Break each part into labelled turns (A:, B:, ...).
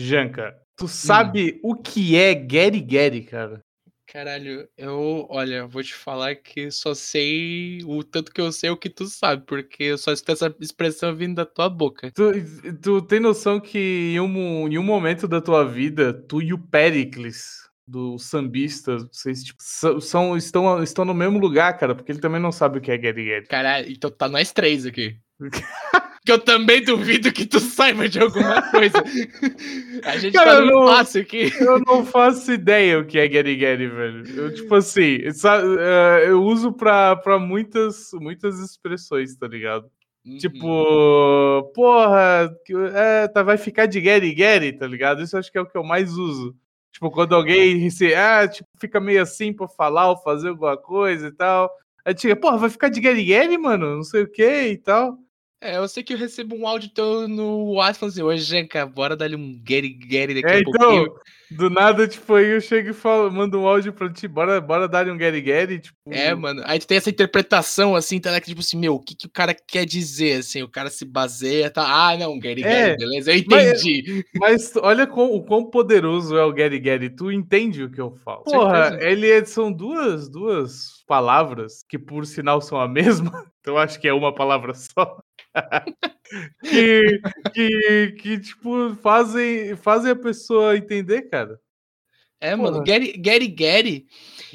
A: Janka, tu sabe hum. o que é Gary Gary, cara?
B: Caralho, eu, olha, vou te falar que só sei o tanto que eu sei o que tu sabe, porque eu só escuto essa expressão vindo da tua boca.
A: Tu, tu tem noção que em um, em um momento da tua vida, tu e o Pericles, do sambista, vocês tipo, são, estão, estão no mesmo lugar, cara, porque ele também não sabe o que é Gary Gary.
B: Caralho, então tá nós três aqui. que eu também duvido que tu saiba de alguma coisa. A gente Cara, tá no aqui.
A: Eu não faço ideia o que é Gary Gary, velho. Eu, tipo assim, é, eu uso pra, pra muitas, muitas expressões, tá ligado? Uhum. Tipo, porra, é, tá, vai ficar de Gary Gary, tá ligado? Isso acho que é o que eu mais uso. Tipo, quando alguém se, ah, tipo, fica meio assim pra falar ou fazer alguma coisa e tal. Aí chega, porra, vai ficar de Gary Gary, mano? Não sei o que e tal.
B: É, eu sei que eu recebo um áudio teu no WhatsApp falando assim, ô Janka, bora dar-lhe um Gary Gary daqui é, a então, pouquinho.
A: Do nada, tipo, aí eu chego e falo, mando um áudio pra ti, bora, bora dar-lhe um Gary Gary, tipo...
B: É, mano, aí tu tem essa interpretação, assim, tá, tipo assim, meu, o que que o cara quer dizer, assim, o cara se baseia, tá, ah, não, Gary é, Gary, beleza, eu entendi.
A: Mas, mas olha com, o quão poderoso é o Gary Gary, tu entende o que eu falo. Porra, ele é, são duas, duas palavras que por sinal são a mesma, então acho que é uma palavra só que, que, que, tipo, fazem, fazem a pessoa entender, cara.
B: É, Porra. mano, Gary, Gary Gary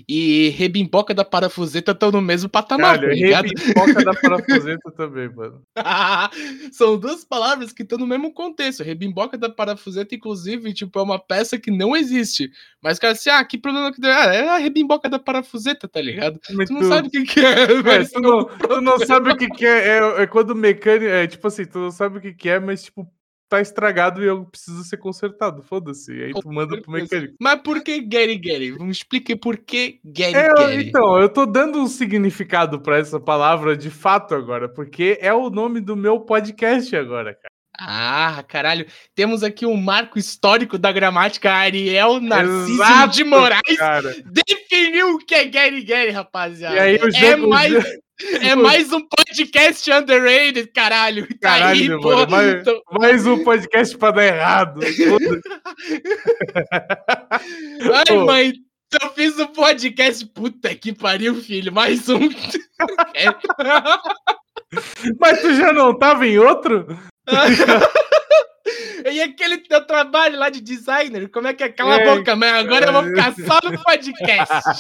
B: e Rebimboca da Parafuseta estão no mesmo patamar,
A: Cara, tá ligado? Rebimboca da Parafuseta também, mano.
B: São duas palavras que estão no mesmo contexto. Rebimboca da Parafuseta, inclusive, tipo, é uma peça que não existe. Mas, cara, assim, ah, que problema que deu? Ah, é a Rebimboca da Parafuseta, tá ligado?
A: Mas tu não sabe o que, que é, é tu, não, tu não sabe o que, que é, é, é quando o mecânico. É tipo assim, tu não sabe o que, que é, mas, tipo, tá estragado e eu preciso ser consertado. Foda-se. Aí tu manda pro mecânico.
B: Mas por que Gary Gary? Vamos explicar por que Gary é, Gary.
A: Então, eu tô dando um significado para essa palavra de fato agora, porque é o nome do meu podcast agora, cara.
B: Ah, caralho. Temos aqui um marco histórico da gramática Ariel Narciso Exato, de Moraes. Cara. Definiu o que é Gary Gary, rapaziada.
A: E aí, o é mais...
B: É mais um podcast underrated, caralho.
A: Tá caralho, aí, mano, mais, então... mais, um podcast pra dar errado.
B: Ai, Pô. mãe, eu fiz um podcast. Puta que pariu, filho. Mais um.
A: Mas tu já não tava em outro?
B: E aquele teu trabalho lá de designer, como é que é? Cala é, a boca, mas agora eu vou ficar só no podcast.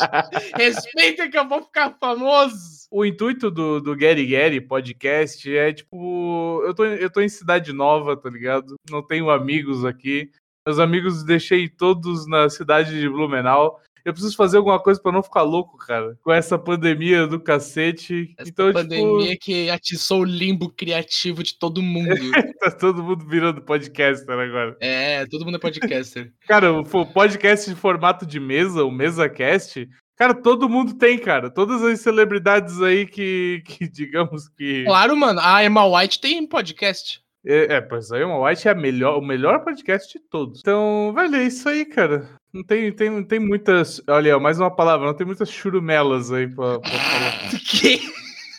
B: Respeita que eu vou ficar famoso.
A: O intuito do, do Gary Gary podcast é tipo, eu tô, eu tô em cidade nova, tá ligado? Não tenho amigos aqui. Meus amigos deixei todos na cidade de Blumenau eu preciso fazer alguma coisa para não ficar louco, cara. Com essa pandemia do cacete.
B: Essa
A: então,
B: tipo, pandemia tipo... que atiçou o limbo criativo de todo mundo.
A: tá todo mundo virando podcaster agora.
B: É, todo mundo é podcaster.
A: cara, o podcast de formato de mesa, o MesaCast, Cara, todo mundo tem, cara. Todas as celebridades aí que, que digamos que.
B: Claro, mano. A Emma White tem podcast.
A: É, é pois aí, Emma White é a melhor, o melhor podcast de todos. Então, velho, é isso aí, cara. Não tem, tem, tem muitas. Olha, mais uma palavra, não tem muitas churumelas aí pra, pra falar.
B: Que?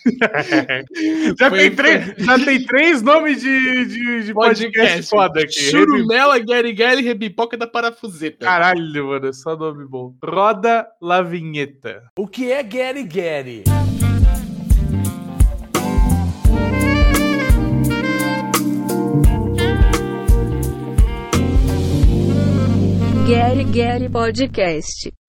A: já, tem três, já tem três nomes de, de, de podcast, podcast foda aqui.
B: Churumela, Gary Gary e Rebipoca da Parafuseta.
A: Caralho, mano, é só nome bom. Roda La Vinheta.
B: O que é Gary Gary?
C: Gary Gary Podcast.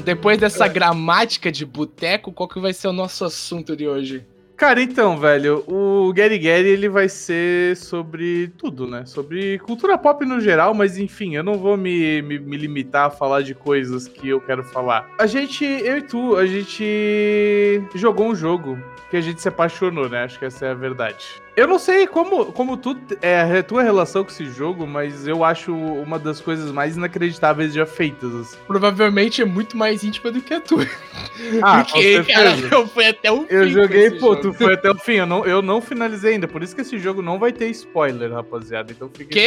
B: Depois dessa gramática de boteco, qual que vai ser o nosso assunto de hoje?
A: Cara, então, velho, o Gary Gary ele vai ser sobre tudo, né? Sobre cultura pop no geral, mas enfim, eu não vou me, me, me, limitar a falar de coisas que eu quero falar. A gente, eu e tu, a gente jogou um jogo que a gente se apaixonou, né? Acho que essa é a verdade. Eu não sei como, como tu é a tua relação com esse jogo, mas eu acho uma das coisas mais inacreditáveis já feitas. assim.
B: Provavelmente é muito mais íntima do que a tua.
A: Ah,
B: Porque, cara, eu fui até o
A: Eu
B: fim
A: joguei,
B: com esse
A: pô,
B: jogo.
A: tu foi até o fim. Eu não, eu não finalizei ainda, por isso que esse jogo não vai ter spoiler, rapaziada. Então fique.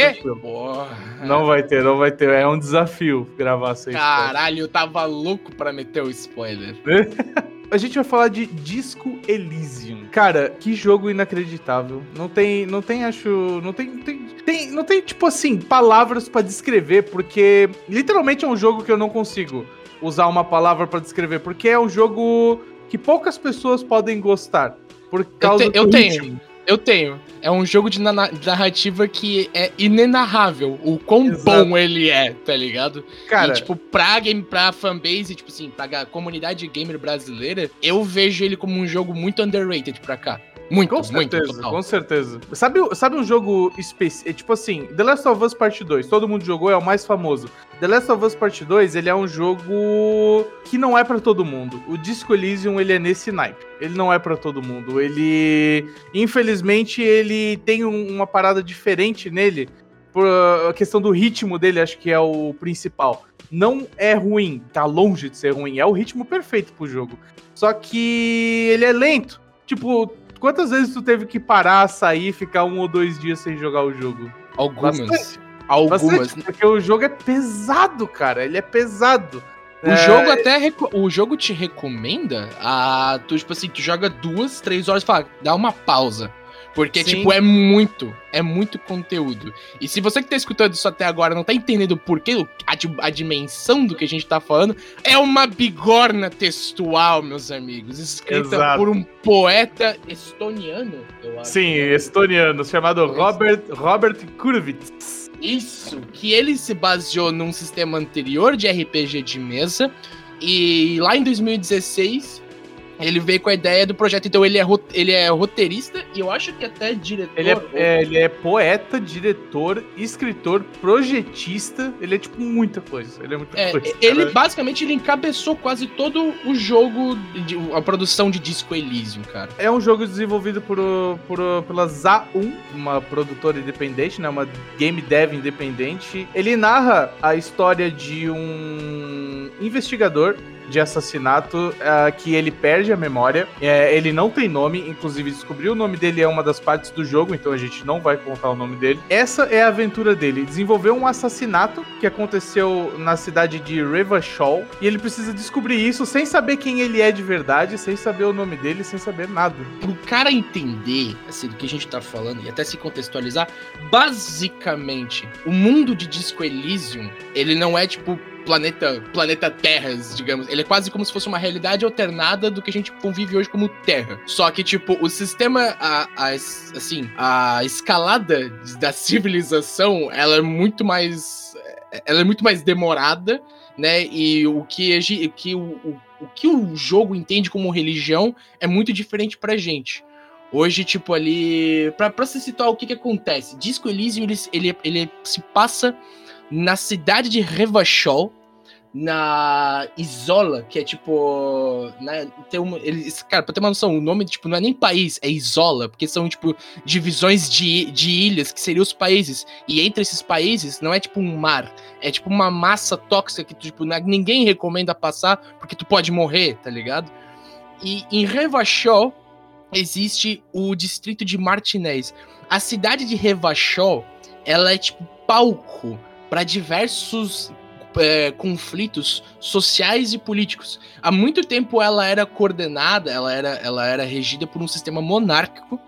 B: Porra.
A: Não vai ter, não vai ter. É um desafio gravar sem spoiler.
B: Caralho, eu tava louco pra meter o spoiler.
A: A gente vai falar de Disco Elysium. Cara, que jogo inacreditável. Não tem, não tem, acho, não tem, tem, tem- não tem tipo assim palavras pra descrever, porque literalmente é um jogo que eu não consigo usar uma palavra pra descrever, porque é um jogo que poucas pessoas podem gostar por causa
B: te- eu
A: do
B: tenho.
A: ritmo.
B: Eu tenho. É um jogo de narrativa que é inenarrável o quão
A: Exato.
B: bom ele é, tá ligado?
A: Cara,
B: E, tipo, pra game, pra fanbase, tipo assim, pra comunidade gamer brasileira, eu vejo ele como um jogo muito underrated pra cá. Muito,
A: Com
B: muito,
A: certeza,
B: total.
A: com certeza. Sabe, sabe um jogo específico? Tipo assim, The Last of Us Part 2, todo mundo jogou, é o mais famoso. The Last of Us Part 2, ele é um jogo que não é pra todo mundo. O Disco Elysium, ele é nesse naipe. Ele não é pra todo mundo. Ele, infelizmente, ele tem um- uma parada diferente nele. Por a questão do ritmo dele, acho que é o principal. Não é ruim, tá longe de ser ruim. É o ritmo perfeito pro jogo. Só que ele é lento. Tipo, quantas vezes tu teve que parar, sair, ficar um ou dois dias sem jogar o jogo?
B: Algumas.
A: Bastante.
B: Algumas.
A: Bastante, porque o jogo é pesado, cara. Ele é pesado.
B: O
A: É,
B: jogo até reco- o jogo te recomenda a tu tipo assim, tu joga duas, três horas e fala, dá uma pausa. Porque,
A: Sim.
B: tipo, é muito, é muito conteúdo. E se você que tá escutando isso até agora não tá entendendo o porquê, a, a dimensão do que a gente tá falando, é uma bigorna textual, meus amigos. Escrita
A: Exato.
B: por um poeta estoniano, eu acho.
A: Sim, estoniano, chamado Robert, Robert Kurvitz.
B: Isso, que ele se baseou num sistema anterior de RPG de mesa. E lá em 2016, ele veio com a ideia do projeto. Então ele é, ele é roteirista e eu acho que até diretor.
A: Ele é, é, ele é poeta, diretor, escritor, projetista. Ele é tipo muita coisa. Ele é muita
B: É,
A: coisa.
B: ele
A: cara.
B: basicamente ele encabeçou quase todo o jogo, de, a produção de Disco Elysium, cara.
A: É um jogo desenvolvido por, por, pela ZA1, uma produtora independente, né? Uma game dev independente. Ele narra a história de um investigador de assassinato ah, que ele perde a memória. É, ele não tem nome, inclusive descobrir o nome dele é uma das partes do jogo, então a gente não vai contar o nome dele. Essa é a aventura dele. Desenvolveu um assassinato que aconteceu na cidade de Revachol e ele precisa descobrir isso sem saber quem ele é de verdade, sem saber o nome dele, sem saber nada.
B: Pro cara entender, assim, do que a gente tá falando e até se contextualizar, basicamente, o mundo de Disco Elysium, ele não é tipo planeta, planeta Terras, digamos. Ele é quase como se fosse uma realidade alternada do que a gente convive hoje como Terra. Só que, tipo, o sistema, a, a- assim, a escalada da civilização, ela é muito mais. Ela é muito mais demorada, né? E o que, gen- que o, o, o que o jogo entende como religião é muito diferente pra gente. Hoje, tipo, ali. Pra, pra se situar o que que acontece? Disco Elysium, ele, ele, ele se passa na cidade de Revachol, na Isola, que é tipo. Né, tem uma, eles, cara, pra ter uma noção, o nome tipo, não é nem país, é Isola, porque são tipo divisões de, de ilhas, que seriam os países. E entre esses países não é tipo um mar, é tipo uma massa tóxica que tipo, né, ninguém recomenda passar porque tu pode morrer, tá ligado? E em Revachol existe o distrito de Martinez. A cidade de Revachol, ela é tipo palco para diversos é, conflitos sociais e políticos. Há muito tempo ela era coordenada, ela era, ela era regida por um sistema monárquico,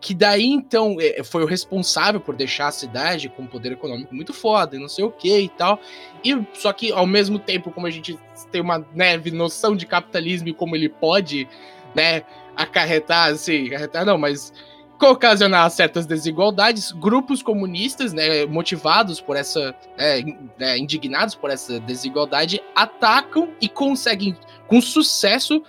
B: que daí então é, foi o responsável por deixar a cidade com um poder econômico muito foda, não sei o que e tal. E só que ao mesmo tempo, como a gente tem uma né, noção de capitalismo e como ele pode, né, acarretar assim, acarretar não, mas ocasionar certas desigualdades, grupos comunistas, né, motivados por essa, é, in- né, indignados por essa desigualdade, atacam e conseguem, com sucesso,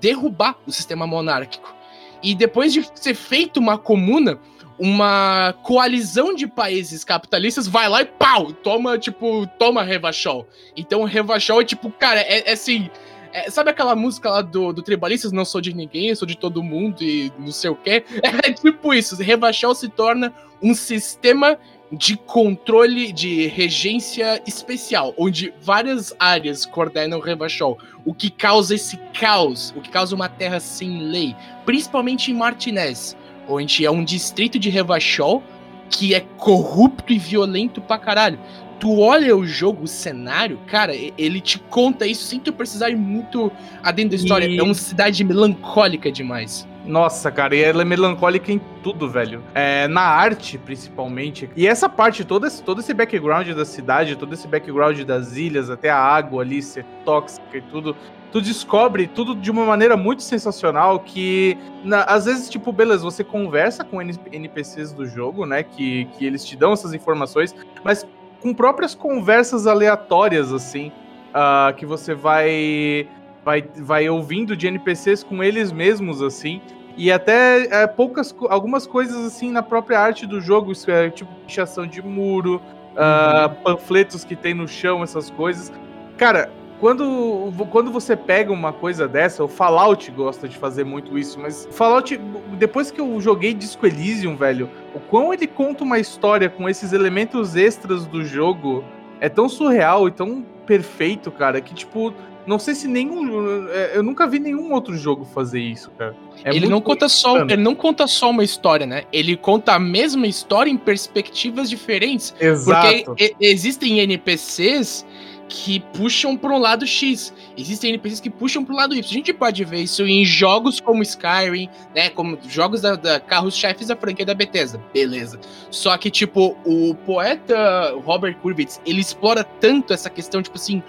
B: derrubar o sistema monárquico. E depois de ser feita uma comuna, uma coalizão de países capitalistas vai lá e pau, toma, tipo, toma Revachol. Então Revachol é tipo, cara, é, é assim, É, sabe aquela música lá do, do Tribalistas? Não sou de ninguém, sou de todo mundo e não sei o quê? É tipo isso. Revachol se torna um sistema de controle de regência especial, onde várias áreas coordenam o Revachol, o que causa esse caos, o que causa uma terra sem lei, principalmente em Martinez, onde é um distrito de Revachol que é corrupto e violento pra caralho. Tu olha o jogo, o cenário, cara, ele te conta isso sem tu precisar ir muito adentro da história. E... É uma cidade melancólica demais.
A: Nossa, cara, e ela é melancólica em tudo, velho. É, na arte, principalmente. E essa parte, todo esse, todo esse background da cidade, todo esse background das ilhas, até a água ali ser tóxica e tudo. Tu descobre tudo de uma maneira muito sensacional que, na, às vezes, tipo, beleza, você conversa com NPCs do jogo, né? Que, que eles te dão essas informações, mas com próprias conversas aleatórias, assim, uh, que você vai vai, vai ouvindo de NPCs com eles mesmos, assim. E até é, poucas, algumas coisas assim na própria arte do jogo, isso é tipo pichação de muro, ah, uhum. uh, panfletos que tem no chão, essas coisas. Cara, quando, quando você pega uma coisa dessa, o Fallout gosta de fazer muito isso, mas Fallout, depois que eu joguei Disco Elysium, velho, o quão ele conta uma história com esses elementos extras do jogo é tão surreal e tão perfeito, cara, que tipo, não sei se nenhum. É, eu nunca vi nenhum outro jogo fazer isso, cara.
B: É ele não conta só, ele não conta só uma história, né? Ele conta a mesma história em perspectivas diferentes.
A: Exato.
B: Porque existem NPCs que puxam para um lado X. Existem NPCs que puxam para o lado Y. A gente pode ver isso em jogos como Skyrim, né? Como jogos da, da carros-chefes da franquia da Bethesda. Beleza. Só que, tipo, o poeta Robert Kurbitz, ele explora tanto essa questão, tipo assim,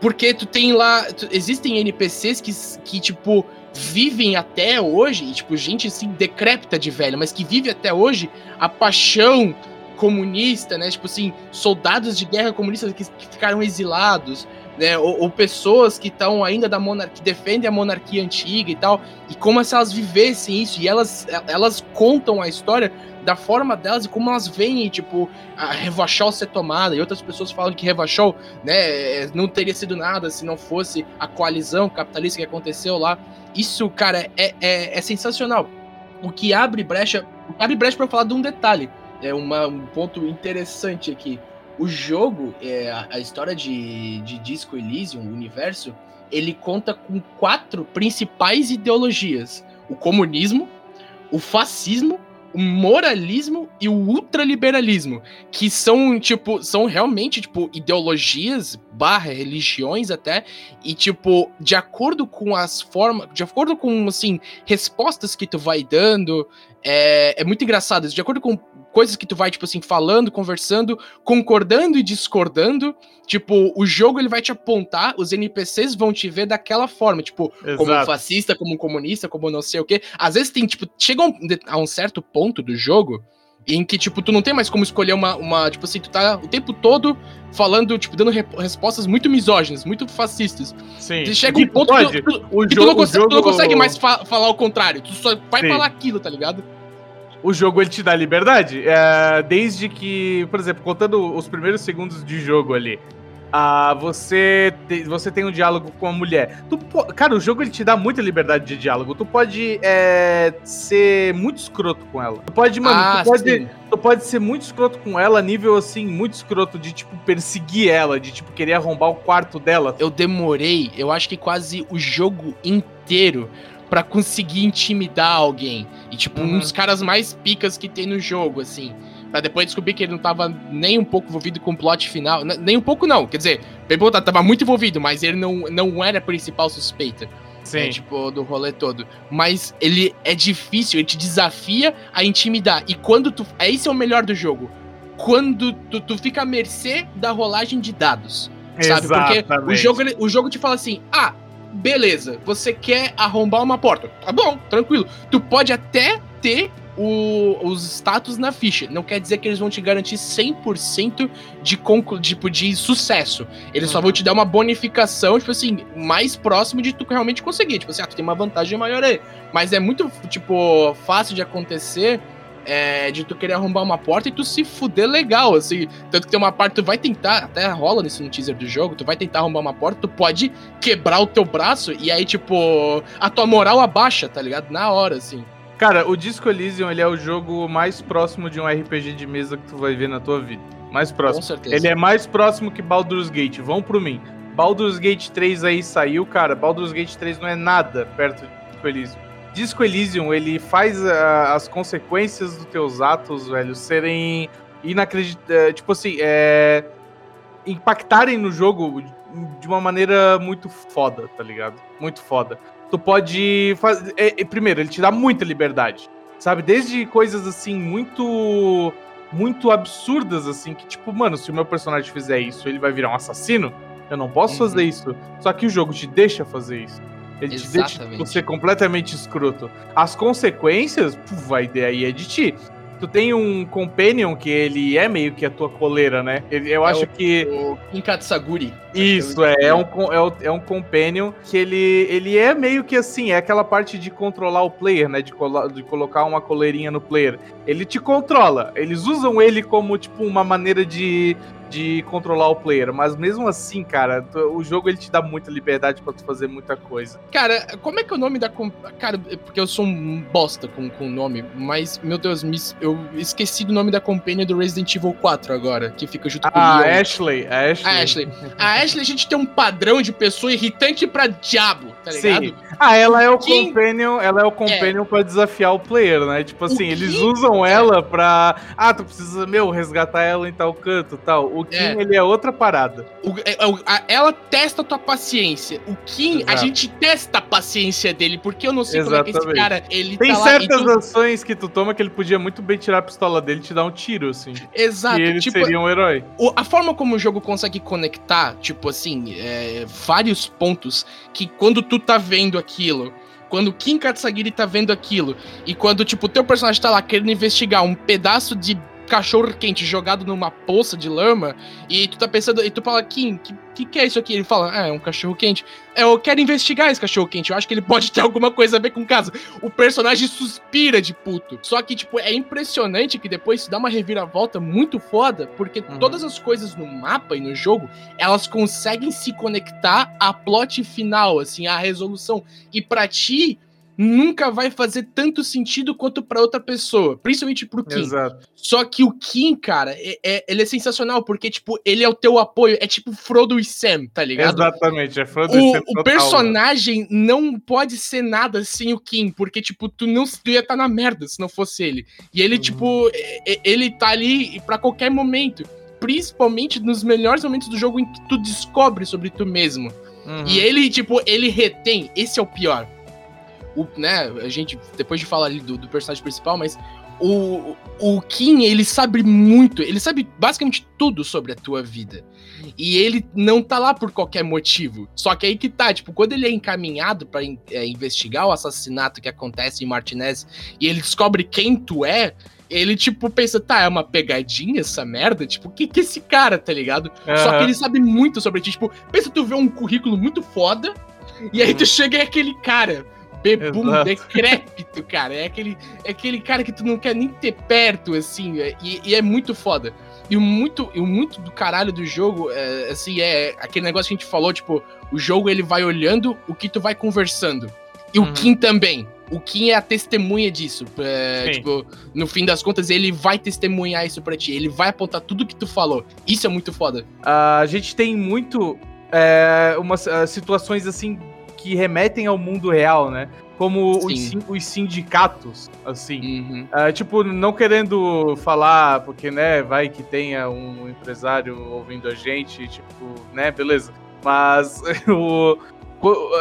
B: porque tu tem lá. Tu, existem NPCs que, que, tipo, vivem até hoje, e, tipo, gente assim, decrépita de velho, mas que vive até hoje a paixão comunista, né? Tipo assim, soldados de guerra comunistas que, que ficaram exilados, né? Ou, ou pessoas que estão ainda da monarquia, que defendem a monarquia antiga e tal, e como se elas vivessem isso, e elas, elas contam a história da forma delas e como elas veem, tipo, a Revachol ser tomada. E outras pessoas falam que Revachol, né, não teria sido nada se não fosse a coalizão capitalista que aconteceu lá. Isso, cara, é, é, é sensacional. O que abre brecha, abre brecha para falar de um detalhe. É uma, um ponto interessante aqui. O jogo, é, a, história de, de Disco Elysium, o universo, ele conta com quatro principais ideologias: o comunismo, o fascismo, o moralismo e o ultraliberalismo, que são, tipo, são realmente, tipo, ideologias barra religiões até, e, tipo, de acordo com as formas, de acordo com, assim, respostas que tu vai dando, é, é muito engraçado, de acordo com coisas que tu vai, tipo assim, falando, conversando, concordando e discordando, tipo, o jogo ele vai te apontar, os NPCs vão te ver daquela forma, tipo, Exato. como um fascista, como um comunista, como não sei o quê. Às vezes tem, tipo, chega a um certo ponto do jogo em que, tipo, tu não tem mais como escolher uma, uma tipo assim, tu tá o tempo todo falando, tipo, dando respostas muito misóginas, muito fascistas.
A: Sim.
B: E chega um ponto pode. que, tu, que jogo, tu, não consegue, jogo... tu, não consegue, mais fa falar o contrário, tu só vai Sim. falar aquilo, tá ligado?
A: O jogo ele te dá liberdade. É, desde que, por exemplo, contando os primeiros segundos de jogo ali, ah, você, te, você tem um diálogo com a mulher. Tu, cara, o jogo ele te dá muita liberdade de diálogo. Tu pode é, ser muito escroto com ela. Tu pode, mano, ah, tu, pode, tu pode ser muito escroto com ela, nível assim, muito escroto de, tipo, perseguir ela, de, tipo, querer arrombar o quarto dela.
B: Eu demorei, eu acho que quase o jogo inteiro para conseguir intimidar alguém. E, tipo, uhum. um dos caras mais picas que tem no jogo, assim. Pra depois descobrir que ele não tava nem um pouco envolvido com o plot final. Nem um pouco, não. Quer dizer, Pebble tava muito envolvido, mas ele não, não era a principal suspeita. Sim. Né, tipo, do rolê todo. Mas ele é difícil, ele te desafia a intimidar. E quando tu. É esse é o melhor do jogo. Quando tu, tu fica à mercê da rolagem de dados. Sabe? Exatamente. Porque o jogo, o jogo te fala assim: ah, beleza, você quer arrombar uma porta. Tá bom, tranquilo. Tu pode até ter o, os status na ficha. Não quer dizer que eles vão te garantir 100% de, conclu, tipo, de sucesso. Eles só vão te dar uma bonificação, tipo assim, mais próximo de tu realmente conseguir. Tipo assim, ah, tu tem uma vantagem maior aí. Mas é muito, tipo, fácil de acontecer é, de tu querer arrombar uma porta e tu se fuder legal, assim. Tanto que tem uma parte, tu vai tentar, até rola nesse no teaser do jogo, tu vai tentar arrombar uma porta, tu pode quebrar o teu braço e aí, tipo, a tua moral abaixa, tá ligado? Na hora, assim.
A: Cara, o Disco Elysium, ele é o jogo mais próximo de um RPG de mesa que tu vai ver na tua vida. Mais próximo.
B: Com certeza.
A: Ele é mais próximo que Baldur's Gate. Vão por mim. Baldur's Gate 3 aí saiu, cara. Baldur's Gate 3 não é nada perto de Disco Elysium. Disco Elysium, ele faz ah, as consequências dos teus atos, velho, serem inacreditáveis. Tipo assim, é. impactarem no jogo de uma maneira muito foda, tá ligado? Muito foda. Tu pode fazer. É, é, primeiro, ele te dá muita liberdade. Sabe? Desde coisas assim, muito. Muito absurdas, assim, que, tipo, mano, se o meu personagem fizer isso, ele vai virar um assassino. Eu não posso
B: Uhum.
A: fazer isso. Só que o jogo te deixa fazer isso. Ele te deixa
B: Exatamente.
A: tipo, ser completamente escroto. As consequências, puf, a ideia aí é de ti. Tu tem um companion que ele é meio que a tua coleira, né? Ele- eu
B: É
A: acho
B: o-
A: que.
B: O Kinkatsaguri.
A: Isso, é, é um, é, um, é um companion que ele, ele é meio que assim, é aquela parte de controlar o player, né? De, cola- de colocar uma coleirinha no player. Ele te controla. Eles usam ele como, tipo, uma maneira de, de controlar o player. Mas mesmo assim, cara, o jogo ele te dá muita liberdade pra tu fazer muita coisa.
B: Cara, como é que é o nome da. Cara, é porque eu sou um bosta com o nome, mas, meu Deus, me- eu esqueci do nome da companhia do Resident Evil 4 agora, que fica junto com o
A: Ah,
B: Leon.
A: Ashley, a Ashley.
B: A Ashley. A Ashley, a gente tem um padrão de pessoa irritante pra diabo, tá ligado?
A: Sim. Ah, ela é o
B: Quem-
A: companion, ela é o companion pra desafiar o player, né? Tipo assim,
B: O
A: eles usam ela pra. Ah, tu precisa, meu, resgatar ela em tal canto tal. O Kim,
B: É.
A: ele é outra parada.
B: O- é- é o- a- ela testa a tua paciência. O Kim, a
A: Exato.
B: gente testa a paciência dele, porque eu não sei como é que esse
A: Exatamente.
B: cara, ele
A: Tem
B: tá lá...
A: certas
B: então-
A: ações que tu toma que ele podia muito bem tirar a pistola dele e te dar um tiro, assim.
B: Exato,
A: e ele
B: tipo,
A: seria um herói.
B: O- a forma como o jogo consegue conectar, tipo assim, é, vários pontos que quando tu tá vendo aquilo, quando o Kim Katsagiri tá vendo aquilo, e quando, tipo, o teu personagem tá lá querendo investigar um pedaço de cachorro quente jogado numa poça de lama, e tu tá pensando, e tu fala, Kim, que, que que é isso aqui? Ele fala, ah, é um cachorro quente. Eu quero investigar esse cachorro quente, eu acho que ele pode ter alguma coisa a ver com o caso. O personagem suspira de puto. Só que, tipo, é impressionante que depois se dá uma reviravolta muito foda, porque
A: Uhum.
B: todas as coisas no mapa e no jogo, elas conseguem se conectar à plot final, assim, à resolução. E pra ti, nunca vai fazer tanto sentido quanto pra outra pessoa, principalmente pro Kim.
A: Exato.
B: Só que o Kim, cara, é, é- ele é sensacional, porque, tipo, ele é o teu apoio, é tipo Frodo e Sam, tá ligado?
A: Exatamente. É Frodo
B: O,
A: Sam
B: o
A: total,
B: personagem não pode ser nada sem o Kim, porque, tipo, tu não tu ia estar na merda se não fosse ele. E ele,
A: Uhum.
B: tipo, é- ele tá ali pra qualquer momento. Principalmente nos melhores momentos do jogo em que tu descobre sobre tu mesmo.
A: Uhum.
B: E ele, tipo, ele retém. Esse é o pior. O, né, a gente, depois de falar ali do, do personagem principal, mas o, o Kim, ele sabe muito, ele sabe basicamente tudo sobre a tua vida. E ele não tá lá por qualquer motivo. Só que aí que tá, tipo, quando ele é encaminhado pra in- é, investigar o assassinato que acontece em Martinez e ele descobre quem tu é, ele, tipo, pensa, tá, é uma pegadinha essa merda? Tipo, o que que esse cara, tá ligado? Só que ele sabe muito sobre ti. Tipo, pensa tu vê um currículo muito foda, e aí tu
A: Uhum.
B: chega e é aquele cara, bebum,
A: Exato.
B: decrépito, cara. É aquele, é aquele cara que tu não quer nem ter perto, assim, é- e, e é muito foda. E o muito, e o muito do caralho do jogo, é, assim, é aquele negócio que a gente falou, tipo, o jogo ele vai olhando o que tu vai conversando. E
A: Uhum.
B: o Kim também. O Kim é a testemunha disso. é, tipo, no fim das contas, ele vai testemunhar isso pra ti. Ele vai apontar tudo que tu falou. Isso é muito foda.
A: a gente tem muito é, umas ah, situações assim que remetem ao mundo real, né? Como os, os sindicatos, assim.
B: Uhum.
A: Ah, tipo, não querendo falar, porque, né, vai que tenha um empresário ouvindo a gente, tipo, né, beleza. Mas o,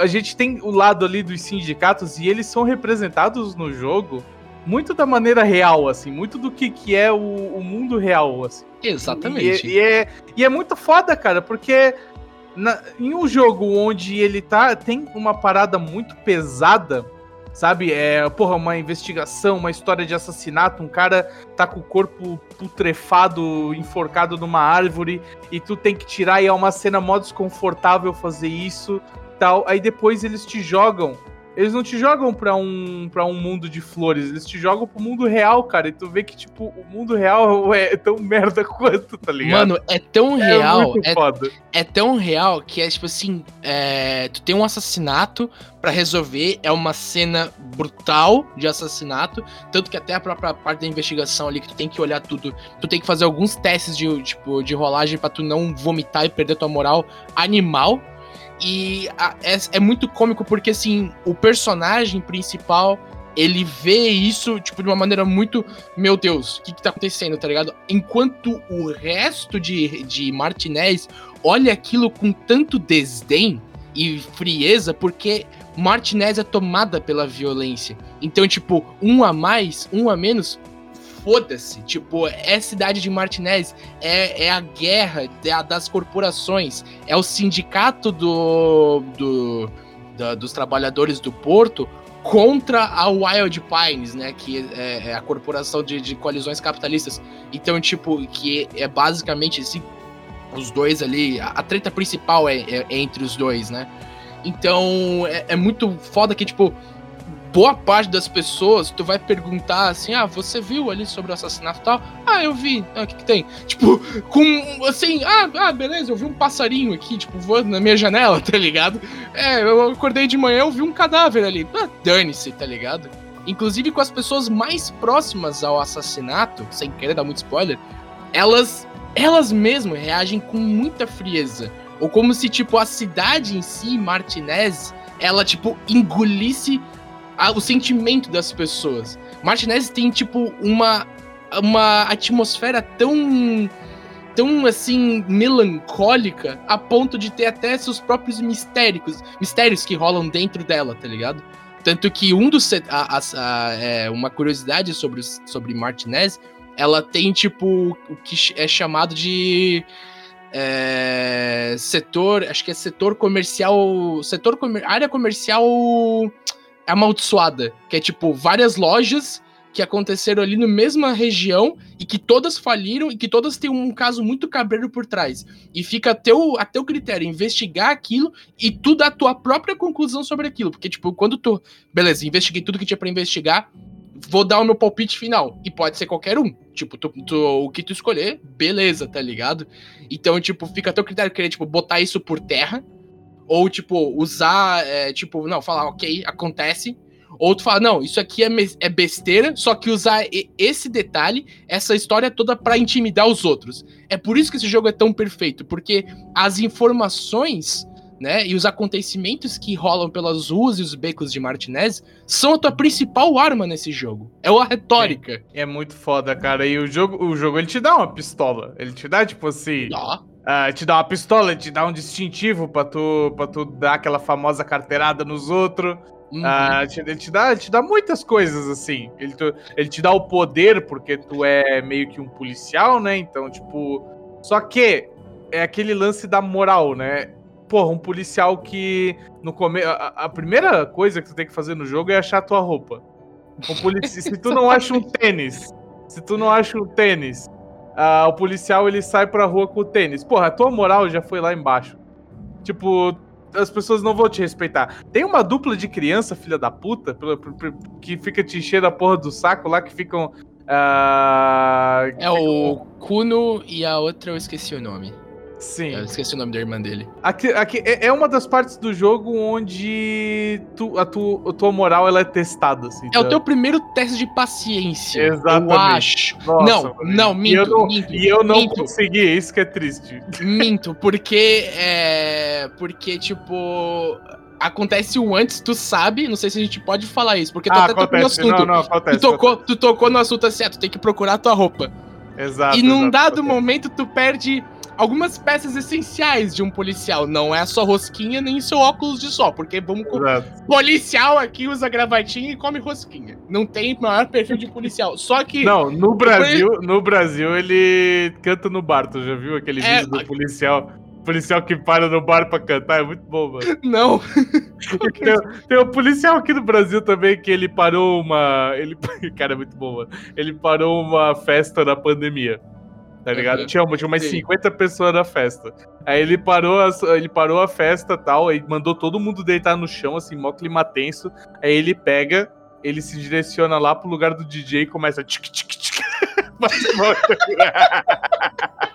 A: a gente tem o lado ali dos sindicatos e eles são representados no jogo muito da maneira real, assim, muito do que, que é o, o mundo real, assim.
B: Exatamente.
A: E, e é, e é muito foda, cara, porque na- em um jogo onde ele tá tem uma parada muito pesada, sabe? É, porra, uma investigação, uma história de assassinato, um cara tá com o corpo putrefado, enforcado numa árvore, e tu tem que tirar, e é uma cena mó desconfortável fazer isso tal. Aí depois eles te jogam eles não te jogam pra um, pra um mundo de flores, eles te jogam pro mundo real, cara. E tu vê que, tipo, o mundo real é tão merda quanto, tá ligado?
B: Mano, é tão
A: é
B: real.
A: muito
B: É,
A: foda.
B: é tão real que é tipo assim: é, tu tem um assassinato pra resolver, é uma cena brutal de assassinato. Tanto que até a própria parte da investigação ali, que tu tem que olhar tudo, tu tem que fazer alguns testes de, tipo, de rolagem pra tu não vomitar e perder tua moral animal. E a- é, é muito cômico porque, assim, o personagem principal, ele vê isso, tipo, de uma maneira muito. Meu Deus, o que, que tá acontecendo, tá ligado? Enquanto o resto de, de Martinez olha aquilo com tanto desdém e frieza, porque Martinez é tomada pela violência. Então, tipo, um a mais, um a menos, foda-se. Tipo, é cidade de Martinez, é, é a guerra da- das corporações, é o sindicato do, do, dos trabalhadores do porto contra a Wild Pines, né? Que é, é a corporação de, de coalizões capitalistas. Então, tipo, que é basicamente os dois ali. A, a treta principal é, é- é entre os dois, né? Então, é, é muito foda que, tipo, boa parte das pessoas, tu vai perguntar assim, ah, você viu ali sobre o assassinato e tal? Ah, eu vi. Ah, o que que tem? Tipo, com, assim, ah, ah, beleza, eu vi um passarinho aqui, tipo, voando na minha janela, tá ligado? É, eu acordei de manhã, eu vi um cadáver ali. Ah, dane-se, tá ligado? Inclusive com as pessoas mais próximas ao assassinato, sem querer dar muito spoiler, elas, elas mesmas reagem com muita frieza. Ou como se, tipo, a cidade em si, Martinez, ela, tipo, engolisse a- o sentimento das pessoas. Martinez tem, tipo, uma, uma atmosfera tão. tão assim, melancólica, a ponto de ter até seus próprios mistéricos, mistérios que rolam dentro dela, tá ligado? Tanto que um dos. a- a- é, uma curiosidade sobre, sobre Martinez, ela tem, tipo, o que é chamado de. é, setor. Acho que é setor comercial. Setor comer, área comercial amaldiçoada. Que é tipo várias lojas que aconteceram ali na mesma região e que todas faliram e que todas têm um caso muito cabreiro por trás. E fica a teu, a teu critério investigar aquilo e tu dar a tua própria conclusão sobre aquilo. Porque, tipo, quando tu. Beleza, investiguei tudo que tinha pra investigar. Vou dar o meu palpite final. E pode ser qualquer um. Tipo, tu, tu- o que tu escolher, beleza, tá ligado? Então, tipo, fica a teu critério querer, tipo, botar isso por terra. Ou, tipo, usar, é, tipo, não, falar, ok, acontece. Ou tu fala, não, isso aqui é, é besteira, só que usar esse detalhe, essa história toda pra intimidar os outros. É por isso que esse jogo é tão perfeito, porque as informações, né, e os acontecimentos que rolam pelas ruas e os becos de Martinez são a tua principal arma nesse jogo. É a retórica.
A: É muito foda, cara. E o jogo, o jogo ele te dá uma pistola. Ele te dá, tipo assim. Ah, te dá uma pistola, te dá um distintivo pra tu, pra tu dar aquela famosa carteirada nos outros.
B: uhum.
A: Ah, te- ele, te dá, ele te dá muitas coisas, assim. Ele, te- ele te dá o poder, porque tu é meio que um policial, né? Então, tipo. Só que é aquele lance da moral, né? Porra, um policial que no começo. A, a primeira coisa que tu tem que fazer no jogo é achar tua roupa. Um polici... se tu não acha um tênis, se tu não acha um tênis, ah, o policial ele sai pra rua com o tênis. Porra, a tua moral já foi lá embaixo. Tipo, as pessoas não vão te respeitar. Tem uma dupla de criança, filha da puta, que fica te enchendo a porra do saco lá, que ficam. ah,
B: é o Kuno e a outra eu esqueci o nome.
A: Sim.
B: Eu esqueci o nome da irmã dele.
A: Aqui, aqui é é uma das partes do jogo onde tu, a, tu, a tua moral ela é testada. Assim,
B: É o
A: tá?
B: teu primeiro teste de paciência.
A: Exatamente.
B: Eu acho.
A: Nossa,
B: não,
A: mano.
B: não,
A: E
B: minto,
A: eu não,
B: minto,
A: e eu não
B: minto.
A: consegui, isso que é triste.
B: Minto, porque é. Porque, tipo. Acontece o antes, tu sabe, não sei se a gente pode falar isso, porque tu
A: Ah,
B: até tocou no
A: acontece.
B: assunto.
A: Não, não, acontece.
B: tu, tocou, tu tocou no assunto assim, ah, tu tem que procurar a tua roupa.
A: Exato.
B: e num
A: exato,
B: dado
A: acontece.
B: momento tu perde algumas peças essenciais de um policial. Não é sua rosquinha nem seu óculos de sol, porque vamos com. Policial aqui usa gravatinha e come rosquinha. Não tem maior perfil de policial. Só que.
A: Não, no Brasil, no Brasil ele canta no bar. Tu já viu aquele
B: É,
A: vídeo do policial? Policial que para no bar pra cantar, é muito bom, mano.
B: Não.
A: Tem, tem um policial aqui no Brasil também que ele parou uma. Ele, cara, é muito bom, mano. Ele parou uma festa na pandemia. Tá ligado?
B: Uhum.
A: Tinha, tinha umas
B: Sim.
A: 50 pessoas na festa. Aí ele parou, as- ele parou a festa tal, aí mandou todo mundo deitar no chão, assim, mó clima tenso. Aí ele pega, ele se direciona lá pro lugar do DJ e começa. Tic, tic, tic. Volta.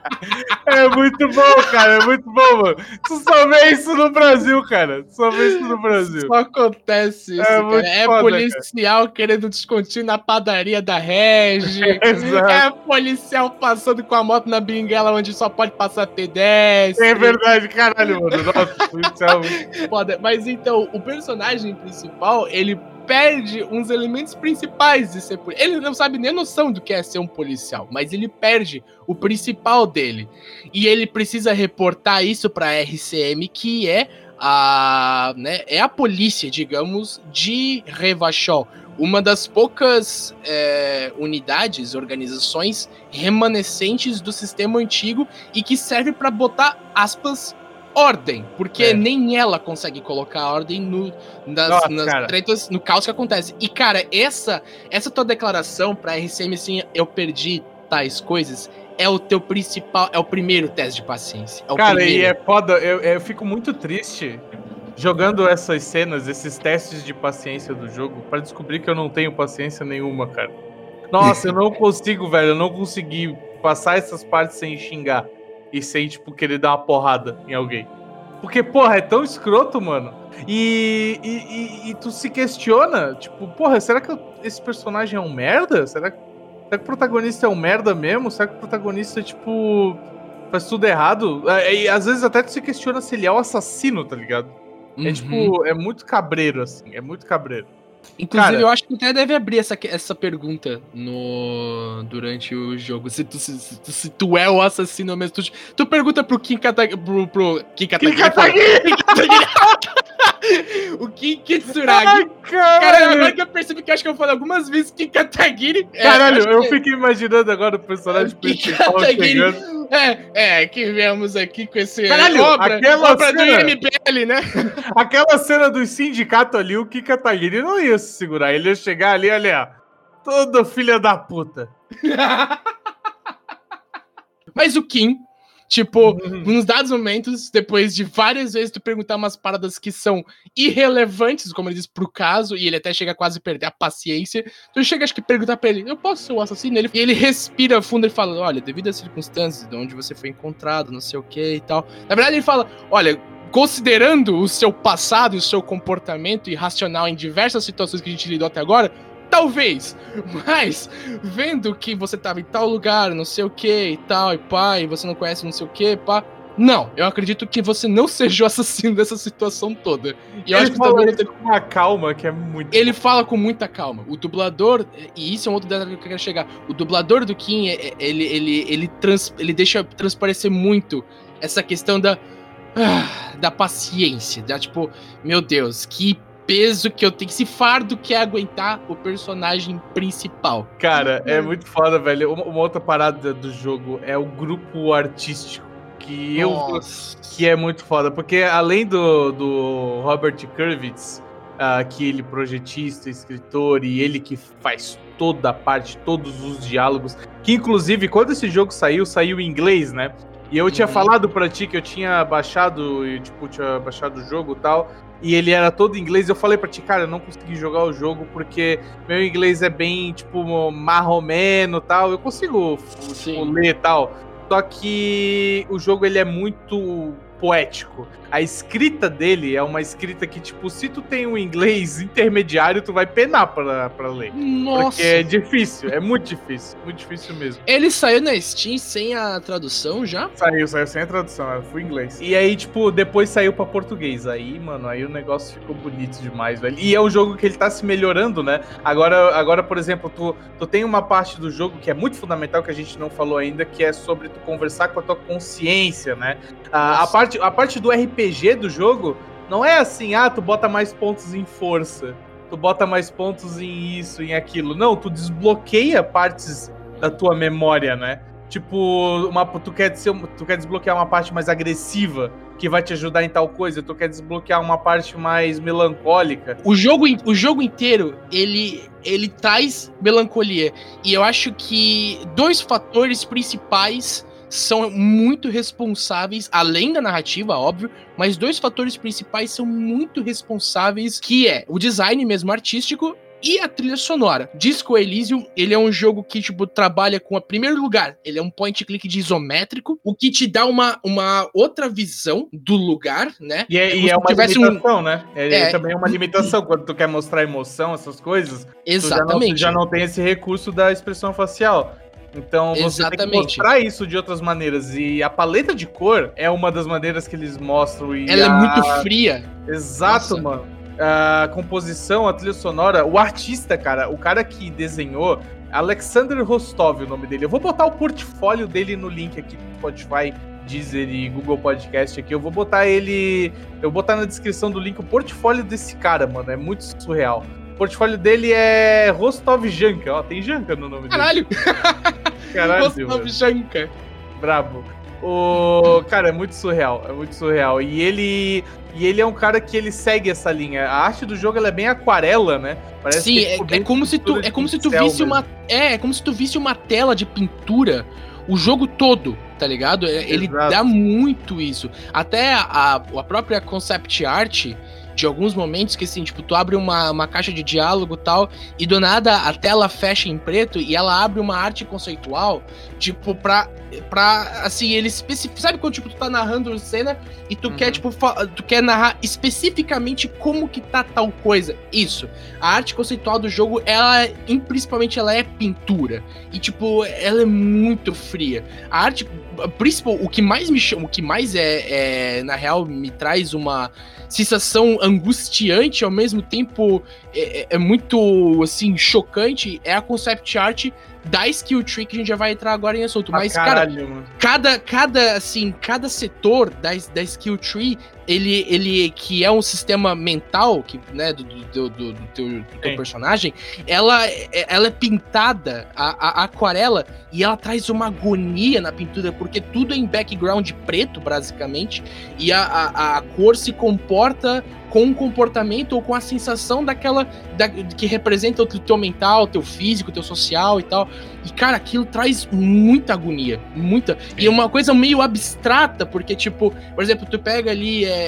A: É muito bom, cara. É muito bom, mano. Tu só vê isso no Brasil, cara. Tu só vê isso no Brasil.
B: Só acontece isso,
A: É
B: cara. É policial querendo descontinho na padaria da Regi. É policial passando com a moto na beringuela onde só pode passar pedestre.
A: É verdade, caralho, mano. Nossa, isso é
B: Foda. Mas então, o personagem principal, ele perde uns elementos principais de ser policial. Ele não sabe nem a noção do que é ser um policial, mas ele perde o principal dele. E ele precisa reportar isso pra RCM, que é a, né, é a polícia, digamos, de Revachol. Uma das poucas é, unidades, organizações remanescentes do sistema antigo e que serve para botar aspas ordem, porque
A: É.
B: nem ela consegue colocar ordem no, nas,
A: Nossa,
B: nas tretas, no caos que acontece. E, cara, essa, essa tua declaração pra RCM, assim, eu perdi tais coisas, é o teu principal, é o primeiro teste de paciência. É
A: Cara,
B: primeiro.
A: e é foda, eu, eu fico muito triste jogando essas cenas, esses testes de paciência do jogo, pra descobrir que eu não tenho paciência nenhuma, cara. Nossa, eu não consigo, velho, eu não consegui passar essas partes sem xingar e sem, tipo, querer dar uma porrada em alguém. Porque, porra, é tão escroto, mano. E, e, e- e tu se questiona, tipo, porra, será que esse personagem é um merda? Será que, será que o protagonista é um merda mesmo? Será que o protagonista, tipo, faz tudo errado? É, E às vezes até tu se questiona se ele é o assassino, tá ligado? É
B: Uhum.
A: tipo, é muito cabreiro, assim, é muito cabreiro.
B: Inclusive,
A: Cara-
B: eu acho que até deve abrir essa, essa pergunta no durante o jogo. Se tu, se, se se tu é o assassino mesmo. Tu, tu pergunta pro Kim Kataguiri. Pro, pro Kim Kataguiri. Kim Kataguiri. o Kim Kitsuragi. Cara,
A: Caralho,
B: agora que eu percebi que acho que eu falei algumas vezes Kim Kataguiri. é,
A: Caralho, eu
B: que-
A: fiquei imaginando agora o personagem
B: Que
A: principal
B: Kataguiri.
A: chegando.
B: É, é, que viemos aqui com esse
A: Caralho,
B: obra,
A: aquela
B: obra do
A: cena-
B: IMBL, né?
A: Aquela cena do sindicato ali, o Kika Taguiri não ia se segurar. Ele ia chegar ali, olha, todo filho da puta.
B: Mas o Kim, tipo,
A: Uhum.
B: nos dados momentos, depois de várias vezes tu perguntar umas paradas que são irrelevantes, como ele diz, pro caso, e ele até chega a quase perder a paciência, tu chega acho que perguntar pra ele, eu posso ser o assassino? Ele, e ele respira fundo e fala, olha, devido às circunstâncias de onde você foi encontrado, não sei o que e tal. Na verdade ele fala, olha, considerando o seu passado e o seu comportamento irracional em diversas situações que a gente lidou até agora, talvez, mas vendo que você tava em tal lugar, não sei o que e tal, e pá, e você não conhece não sei o que, pá. Não, eu acredito que você não seja o assassino dessa situação toda. E eu
A: ele
B: acho que
A: falou
B: também
A: isso com uma calma que é muito.
B: ele fala com muita calma. O dublador, e isso é um outro detalhe que eu quero chegar. O dublador do Kim, é- é- ele, ele, ele, trans, ele deixa transparecer muito essa questão da, ah, da paciência. Da tipo, meu Deus, que peso que eu tenho, esse fardo que é aguentar o personagem principal.
A: Cara, é muito foda, velho. Uma, uma outra parada do jogo é o grupo artístico. Que eu.
B: Nossa.
A: Que é muito foda. Porque além do, do Robert Kurvitz, ah, que ele projetista, escritor, e ele que faz toda a parte, todos os diálogos. Que inclusive, quando esse jogo saiu, saiu em inglês, né? E eu tinha
B: Uhum.
A: falado pra ti que eu tinha baixado, e, tipo, tinha baixado o jogo e tal. E ele era todo inglês. Eu falei pra ti, cara, eu não consegui jogar o jogo porque meu inglês é bem, tipo, marromeno e tal. Eu consigo tipo, ler e tal. Só que o jogo ele é muito poético. A escrita dele é uma escrita que, tipo, se tu tem um inglês intermediário, tu vai penar pra, pra ler.
B: Nossa.
A: Porque é difícil, é muito difícil, muito difícil mesmo.
B: Ele saiu na Steam sem a tradução já?
A: Saiu, saiu sem a tradução, eu fui em inglês. E aí, tipo, depois saiu pra português. Aí, mano, aí o negócio ficou bonito demais, velho. E é um jogo que ele tá se melhorando, né? Agora, agora por exemplo, tu, tu tem uma parte do jogo que é muito fundamental, que a gente não falou ainda, que é sobre tu conversar com a tua consciência, né? A, a,
B: Nossa.
A: Parte, a parte do RPG do jogo não é assim, ah, tu bota mais pontos em força, tu bota mais pontos em isso, em aquilo. Não, tu desbloqueia partes da tua memória, né? Tipo, uma, tu, quer ser, tu quer desbloquear uma parte mais agressiva, que vai te ajudar em tal coisa, tu quer desbloquear uma parte mais melancólica.
B: O jogo, o jogo inteiro, ele, ele traz melancolia. E eu acho que dois fatores principais são muito responsáveis, além da narrativa, óbvio, mas dois fatores principais são muito responsáveis, que é o design mesmo artístico e a trilha sonora. Disco Elysium, ele é um jogo que, tipo, trabalha com, a primeiro lugar, ele é um point click de isométrico, o que te dá uma, uma outra visão do lugar, né?
A: E é, e é uma limitação, um... né? É, é, também é uma limitação quando tu quer mostrar emoção, essas coisas.
B: Exatamente.
A: Tu já não, tu já não tem esse recurso da expressão facial. Então você Exatamente. tem que mostrar isso de outras maneiras. E a paleta de cor é uma das maneiras que eles mostram.
B: Ela é a... é muito fria.
A: Exato, Nossa. mano. A composição, a trilha sonora, o artista, cara, o cara que desenhou, Alexander Rostov, o nome dele. Eu vou botar o portfólio dele no link aqui do Spotify, Deezer e Google Podcast aqui. Eu vou botar ele. Eu vou botar na descrição do link o portfólio desse cara, mano. É muito surreal portfólio dele é Rostov Janka. Ó, tem Janka no nome
B: Caralho.
A: dele. Caralho!
B: Rostov Janka.
A: Brabo. O cara é muito surreal, é muito surreal. E ele e ele é um cara que ele segue essa linha. A arte do jogo é bem aquarela, né?
B: Parece Sim, é, é, como se tu é como se tu visse uma é, é como se tu visse uma tela de pintura o jogo todo, tá ligado? É, ele Exato. dá muito isso. Até a, a própria concept art de alguns momentos que assim, tipo, tu abre uma, uma caixa de diálogo tal, e do nada a tela fecha em preto e ela abre uma arte conceitual, tipo, pra, pra assim, ele especifica. Sabe quando tipo, tu tá narrando cena e tu uhum. quer, tipo, tu quer narrar especificamente como que tá tal coisa? Isso. A arte conceitual do jogo, ela, principalmente, ela é pintura. E, tipo, ela é muito fria. A arte principal, o que mais me chama, o que mais é, é, na real me traz uma sensação angustiante ao mesmo tempo é, é, é muito assim chocante é a concept art da skill tree que a gente já vai entrar agora em assunto. Mas, caralho, cara, mano. cada, cada, assim, cada setor da, da skill tree, ele, ele, que é um sistema mental, que, né, do, do, do, do teu, do teu personagem, ela, ela é pintada, a, a, aquarela, e ela traz uma agonia na pintura, porque tudo é em background preto, basicamente, e a, a, a cor se comporta com o comportamento ou com a sensação daquela da, que representa o teu mental, teu físico, teu social e tal. E, cara, aquilo traz muita agonia. Muita. E é uma coisa meio abstrata, porque, tipo, por exemplo, tu pega ali é,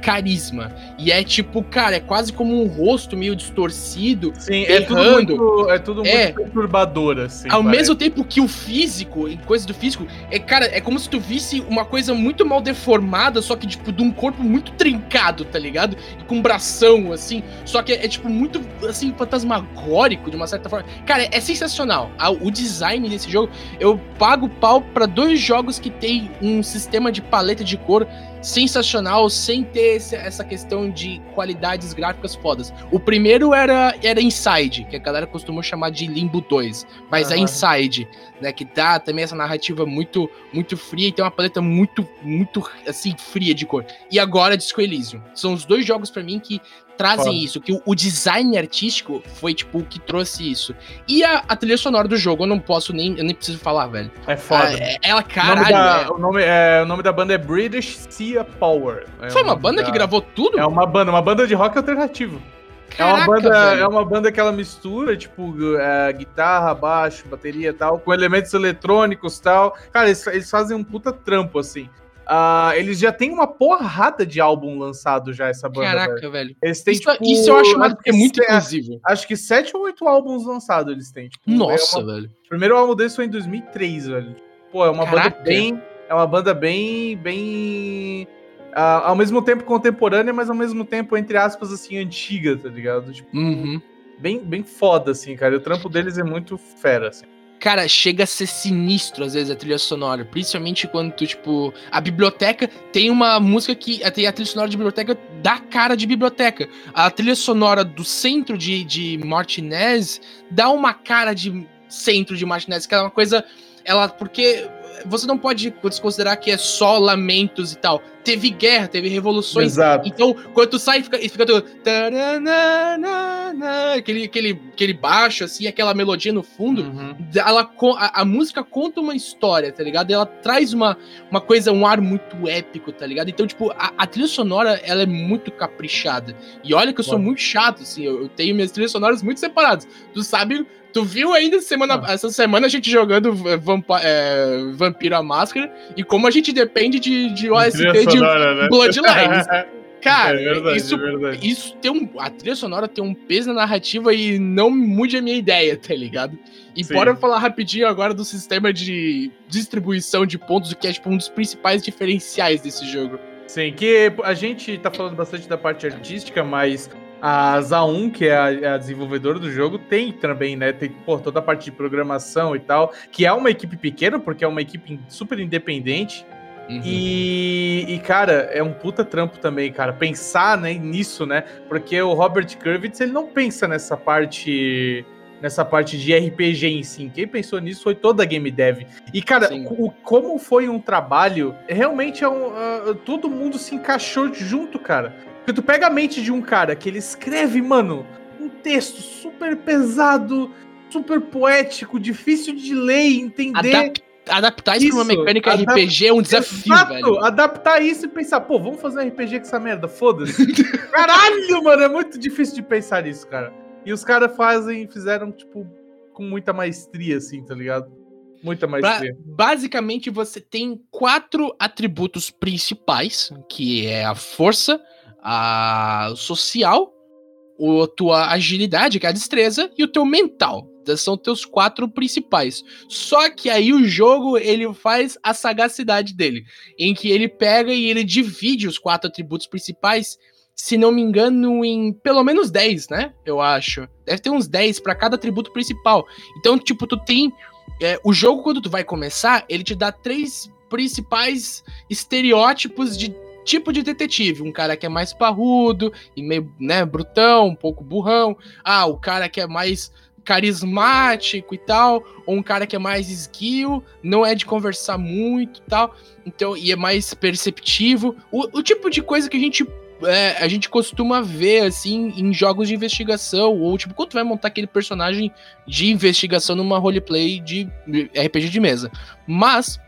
B: carisma. E é tipo, cara, é quase como um rosto meio distorcido.
A: Sim, é tudo muito, é tudo muito é, perturbador, assim.
B: Ao parece. mesmo tempo que o físico, em coisa do físico, é, cara, é como se tu visse uma coisa muito mal deformada, só que, tipo, de um corpo muito trincado, tá ligado? E com bração, assim. Só que é, é tipo, muito, assim, fantasmagórico, de uma certa forma. Cara, é sensacional. O design desse jogo, eu pago pau para dois jogos que tem um sistema de paleta de cor sensacional, sem ter esse, essa questão de qualidades gráficas fodas. O primeiro era, era Inside, que a galera costuma chamar de Limbo 2, mas uhum. é Inside, né, que dá também essa narrativa muito muito fria e tem uma paleta muito muito assim fria de cor. E agora Disco Elysium. São os dois jogos para mim que trazem Foda. isso, que o, o, design artístico foi, tipo, o que trouxe isso. E a, a, trilha sonora do jogo, eu não posso nem, eu nem preciso falar, velho.
A: É foda. Ah,
B: é, ela, caralho.
A: O nome, da, é... O, nome, é, o nome da banda é British Sea Power.
B: É foi uma banda da... que gravou tudo?
A: É uma banda, uma banda de rock alternativo. Caraca, é uma banda, é uma banda que ela mistura, tipo, é, guitarra, baixo, bateria e tal, com elementos eletrônicos e tal. Cara, eles, eles fazem um puta trampo, assim. Uh, eles já têm uma porrada de álbum lançado já, essa banda.
B: Caraca, velho. velho.
A: Eles têm,
B: isso,
A: tipo,
B: isso eu acho mais porque é muito inclusivo.
A: Acho que sete ou oito álbuns lançados eles têm. Tipo,
B: Nossa,
A: é
B: uma... velho.
A: O primeiro álbum deles foi em 2003, velho. Pô, é uma Caraca. banda bem... É uma banda bem... bem... Uh, ao mesmo tempo contemporânea, mas ao mesmo tempo, entre aspas, assim, antiga, tá ligado? Tipo,
B: uhum.
A: bem, bem foda, assim, cara. E o trampo deles é muito fera, assim.
B: Cara, chega a ser sinistro às vezes a trilha sonora, principalmente quando tu, tipo, a biblioteca tem uma música que tem a trilha sonora de biblioteca dá cara de biblioteca. A trilha sonora do centro de, de Martinez dá uma cara de centro de Martinez, que é uma coisa ela porque você não pode desconsiderar que é só lamentos e tal. teve guerra, teve revoluções.
A: Exato.
B: Então, quando tu sai, fica, fica tudo. Aquele, aquele, aquele baixo, assim, aquela melodia no fundo.
A: Uhum.
B: Ela, a, a, música conta uma história, tá ligado? Ela traz uma, uma coisa, um ar muito épico, tá ligado? Então, tipo, a, a trilha sonora, ela é muito caprichada. E olha que eu sou muito chato, assim, eu, eu tenho minhas trilhas sonoras muito separadas. Tu sabe Tu viu ainda semana, ah. essa semana a gente jogando Vampa, é, Vampiro a Máscara e como a gente depende de, de OST de né? Bloodlines. Cara, é verdade, isso, é isso tem um. A trilha sonora tem um peso na narrativa e não mude a minha ideia, tá ligado? E Sim. bora falar rapidinho agora do sistema de distribuição de pontos, o que é tipo, um dos principais diferenciais desse jogo.
A: Sim, que a gente tá falando bastante da parte artística, mas a ZA1, que é a, é a, desenvolvedora do jogo, tem também, né? Tem pô, toda a parte de programação e tal, que é uma equipe pequena, porque é uma equipe super independente. Uhum. E, e, cara, é um puta trampo também, cara, pensar né, nisso, né? Porque o Robert Kurvitz, ele não pensa nessa parte nessa parte de RPG em si. Quem pensou nisso foi toda a game dev. E, cara, o, como foi um trabalho, realmente é um, uh, todo mundo se encaixou junto, cara. Porque tu pega a mente de um cara que ele escreve, mano, um texto super pesado, super poético, difícil de ler e entender. Adap
B: adaptar isso, isso pra uma mecânica Adap RPG é um desafio, Exato, velho.
A: Adaptar isso e pensar, pô, vamos fazer um RPG com essa merda, foda-se. Caralho, mano, é muito difícil de pensar nisso, cara. E os caras fazem, fizeram, tipo, com muita maestria, assim, tá ligado? Muita maestria.
B: Pra, basicamente, você tem quatro atributos principais, que é a força, a social, a tua agilidade, que é a destreza, e o teu mental. São teus quatro principais. Só que aí o jogo ele faz a sagacidade dele, em que ele pega e ele divide os quatro atributos principais, se não me engano, em pelo menos 10, né? Eu acho. Deve ter uns 10 para cada atributo principal. Então, tipo, tu tem. É, o jogo, quando tu vai começar, ele te dá três principais estereótipos de tipo de detetive. Um cara que é mais parrudo e meio, né, brutão, um pouco burrão. Ah, o cara que é mais carismático e tal, ou um cara que é mais esguio, não é de conversar muito e tal, então, e é mais perceptivo. O, o tipo de coisa que a gente é, a gente costuma ver assim em jogos de investigação, ou tipo, quando tu vai montar aquele personagem de investigação numa roleplay de RPG de mesa. Mas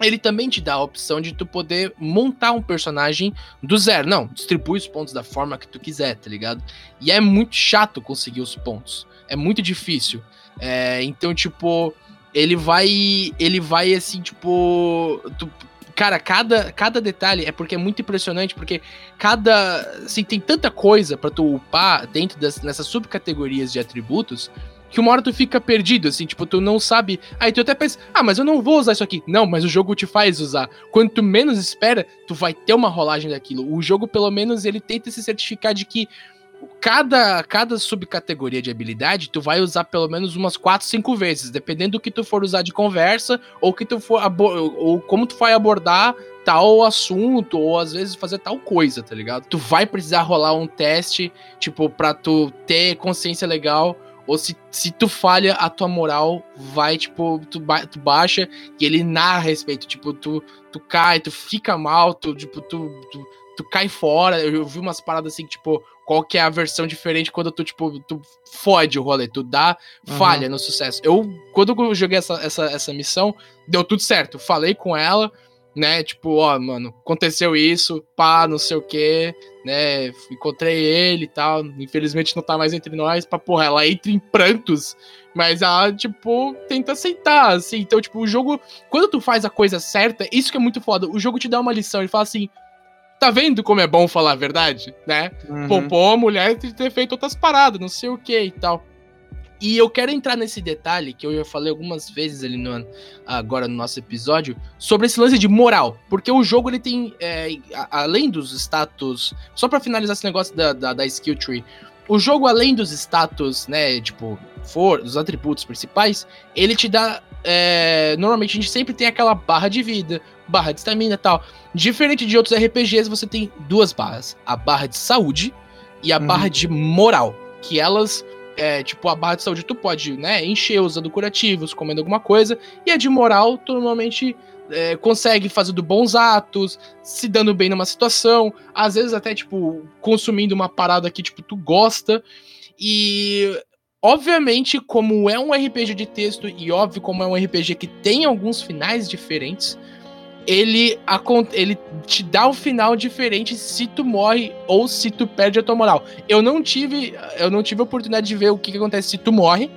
B: ele também te dá a opção de tu poder montar um personagem do zero. Não, distribui os pontos da forma que tu quiser, tá ligado? E é muito chato conseguir os pontos. É muito difícil. É, então, tipo, ele vai. Ele vai assim, tipo. Tu, cara, cada, cada detalhe é porque é muito impressionante, porque cada. Assim, tem tanta coisa para tu upar dentro das, dessas subcategorias de atributos que uma hora tu fica perdido, assim, tipo, tu não sabe. Aí tu até pensa, ah, mas eu não vou usar isso aqui. Não, mas o jogo te faz usar. Quando tu menos espera, tu vai ter uma rolagem daquilo. O jogo, pelo menos, ele tenta se certificar de que cada, cada subcategoria de habilidade, tu vai usar pelo menos umas 4, 5 vezes, dependendo do que tu for usar de conversa, ou que tu for ou como tu vai abordar tal assunto, ou às vezes fazer tal coisa, tá ligado? Tu vai precisar rolar um teste, tipo, pra tu ter consciência legal ou se, se tu falha, a tua moral vai, tipo, tu, ba tu baixa e ele narra a respeito. Tipo, tu, tu cai, tu fica mal, tu, tipo, tu, tu, tu cai fora. Eu, eu vi umas paradas assim, tipo, qual que é a versão diferente quando tu, tipo, tu fode o rolê, tu dá uhum. falha no sucesso. Eu, quando eu joguei essa, essa, essa missão, deu tudo certo. Falei com ela, né? Tipo, ó, mano, aconteceu isso, pá, não sei o quê, né? Encontrei ele e tal. Infelizmente não tá mais entre nós, pra porra, ela entra em prantos, mas ela, tipo, tenta aceitar, assim. Então, tipo, o jogo, quando tu faz a coisa certa, isso que é muito foda, o jogo te dá uma lição, ele fala assim. Tá vendo como é bom falar a verdade, né? Uhum. Poupou a mulher de ter feito outras paradas, não sei o que e tal. E eu quero entrar nesse detalhe que eu já falei algumas vezes ali no, agora no nosso episódio sobre esse lance de moral, porque o jogo ele tem é, além dos status, só para finalizar esse negócio da, da, da, skill tree, o jogo além dos status, né, tipo for, dos atributos principais, ele te dá é, normalmente a gente sempre tem aquela barra de vida, barra de estamina e tal. Diferente de outros RPGs, você tem duas barras: a barra de saúde e a uhum. barra de moral, que elas é, tipo, a barra de saúde tu pode, né, encher usando curativos, comendo alguma coisa, e a de moral tu normalmente é, consegue fazendo bons atos, se dando bem numa situação, às vezes até, tipo, consumindo uma parada que, tipo, tu gosta. E, obviamente, como é um RPG de texto, e óbvio como é um RPG que tem alguns finais diferentes, ele, ele te dá um final diferente se tu morre ou se tu perde a tua moral. Eu não tive, eu não tive a oportunidade de ver o que, que acontece se tu morre,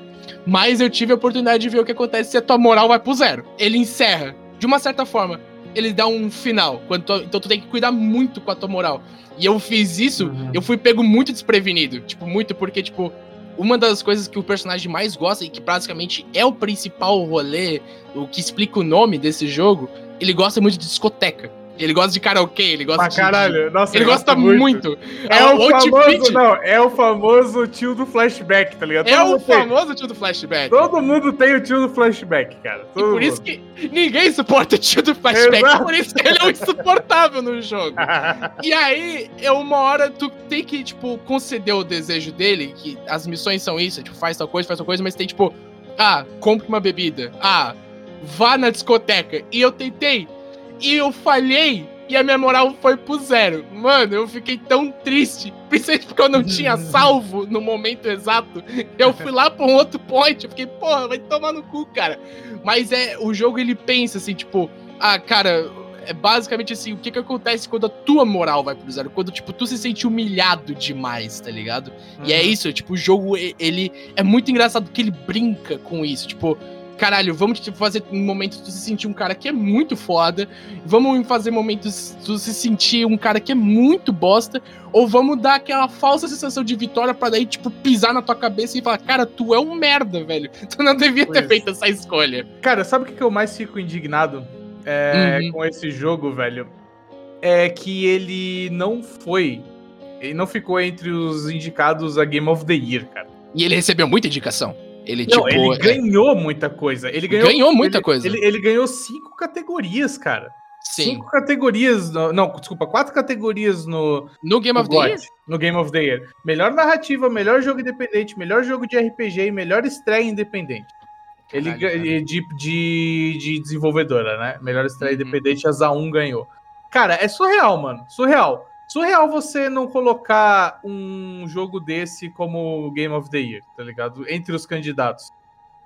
B: mas eu tive a oportunidade de ver o que acontece se a tua moral vai pro zero. Ele encerra, de uma certa forma, ele dá um final. Tu, então tu tem que cuidar muito com a tua moral. E eu fiz isso, uhum. eu fui pego muito desprevenido. Tipo, muito porque, tipo, uma das coisas que o personagem mais gosta e que basicamente é o principal rolê, o que explica o nome desse jogo, ele gosta muito de discoteca. Ele gosta de karaokê, ele gosta
A: ah,
B: de.
A: caralho, nossa,
B: ele gosta muito. muito.
A: É, é, o, famoso, não, é o famoso tio do flashback, tá ligado?
B: Todo é o famoso tem. tio do flashback.
A: Todo mundo tem o tio do flashback, cara.
B: Todo e por mundo. isso que ninguém suporta o tio do flashback, Exato. por isso que ele é um insuportável no jogo. e aí, é uma hora tu tem que, tipo, conceder o desejo dele, que as missões são isso, tipo, faz tal coisa, faz tal coisa, mas tem, tipo, ah, compre uma bebida. Ah, vá na discoteca. E eu tentei e eu falhei e a minha moral foi pro zero. Mano, eu fiquei tão triste. Principalmente porque eu não tinha salvo no momento exato. Eu fui lá pra um outro point. Eu fiquei, porra, vai tomar no cu, cara. Mas é, o jogo ele pensa assim, tipo, ah, cara, é basicamente assim, o que que acontece quando a tua moral vai pro zero? Quando, tipo, tu se sente humilhado demais, tá ligado? Uhum. E é uhum. isso, tipo, o jogo, ele é muito engraçado que ele brinca com isso. Tipo, caralho, vamos tipo, fazer momentos tu se sentir um cara que é muito foda, vamos fazer momentos tu se sentir um cara que é muito bosta, ou vamos dar aquela falsa sensação de vitória para daí, tipo, pisar na tua cabeça e falar, cara, tu é um merda, velho. Tu não devia pois. ter feito essa escolha.
A: Cara, sabe o que eu mais fico indignado é, uhum. com esse jogo, velho? É que ele não foi. Ele não ficou entre os indicados a Game of the Year, cara.
B: E ele recebeu muita indicação. Ele,
A: não, tipo, ele é ganhou muita coisa. Ele ganhou,
B: ganhou muita
A: ele,
B: coisa.
A: Ele, ele, ganhou cinco categorias, cara. Sim. Cinco categorias. No, não, desculpa, quatro categorias no.
B: No Game of the Year?
A: No Game of the Year. Melhor narrativa, melhor jogo independente, melhor jogo de RPG e melhor estreia independente. Ele Caralho, de, de, de desenvolvedora, né? Melhor estreia uhum. independente, a ZA1 ganhou. Cara, é surreal, mano. Surreal. Surreal você não colocar um jogo desse como Game of the Year, tá ligado? Entre os candidatos.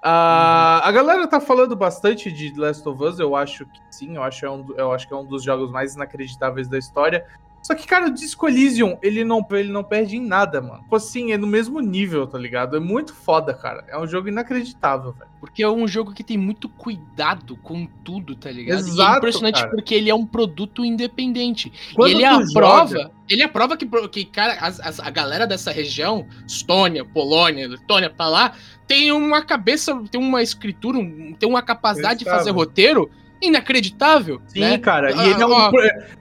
A: Uh. A galera tá falando bastante de Last of Us, eu acho que sim, eu acho, é um, eu acho que é um dos jogos mais inacreditáveis da história. Só que, cara, o Disco Elysium, ele não, ele não perde em nada, mano. Tipo assim, é no mesmo nível, tá ligado? É muito foda, cara. É um jogo inacreditável, velho.
B: Porque é um jogo que tem muito cuidado com tudo, tá ligado?
A: Exato, e é
B: impressionante
A: cara.
B: porque ele é um produto independente. Quando e ele é a prova. Ele é a prova que, que cara, as, as, a galera dessa região, Estônia, Polônia, Letônia, pra lá, tem uma cabeça, tem uma escritura, tem uma capacidade de fazer roteiro inacreditável.
A: Sim,
B: né?
A: cara. E ele é um, ah,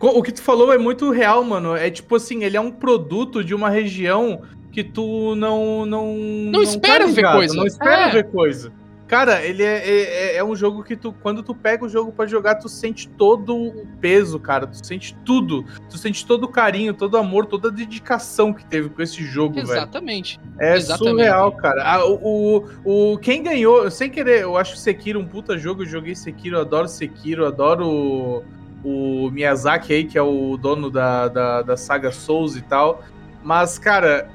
A: o que tu falou é muito real, mano. É tipo assim, ele é um produto de uma região que tu não não
B: não, não espera tá ver coisa.
A: Não espera é. ver coisa. Cara, ele é, é, é, é, um jogo que tu, quando tu pega o jogo para jogar, tu sente todo o peso, cara. Tu sente tudo. Tu sente todo o carinho, todo o amor, toda a dedicação que teve com esse jogo,
B: Exatamente.
A: velho. É Exatamente. surreal, cara. Ah, o, o, o, quem ganhou, sem querer, eu acho Sekiro um puta jogo. Eu joguei Sekiro, eu adoro Sekiro, eu adoro o, o Miyazaki aí, que é o dono da, da, da saga Souls e tal. Mas, cara,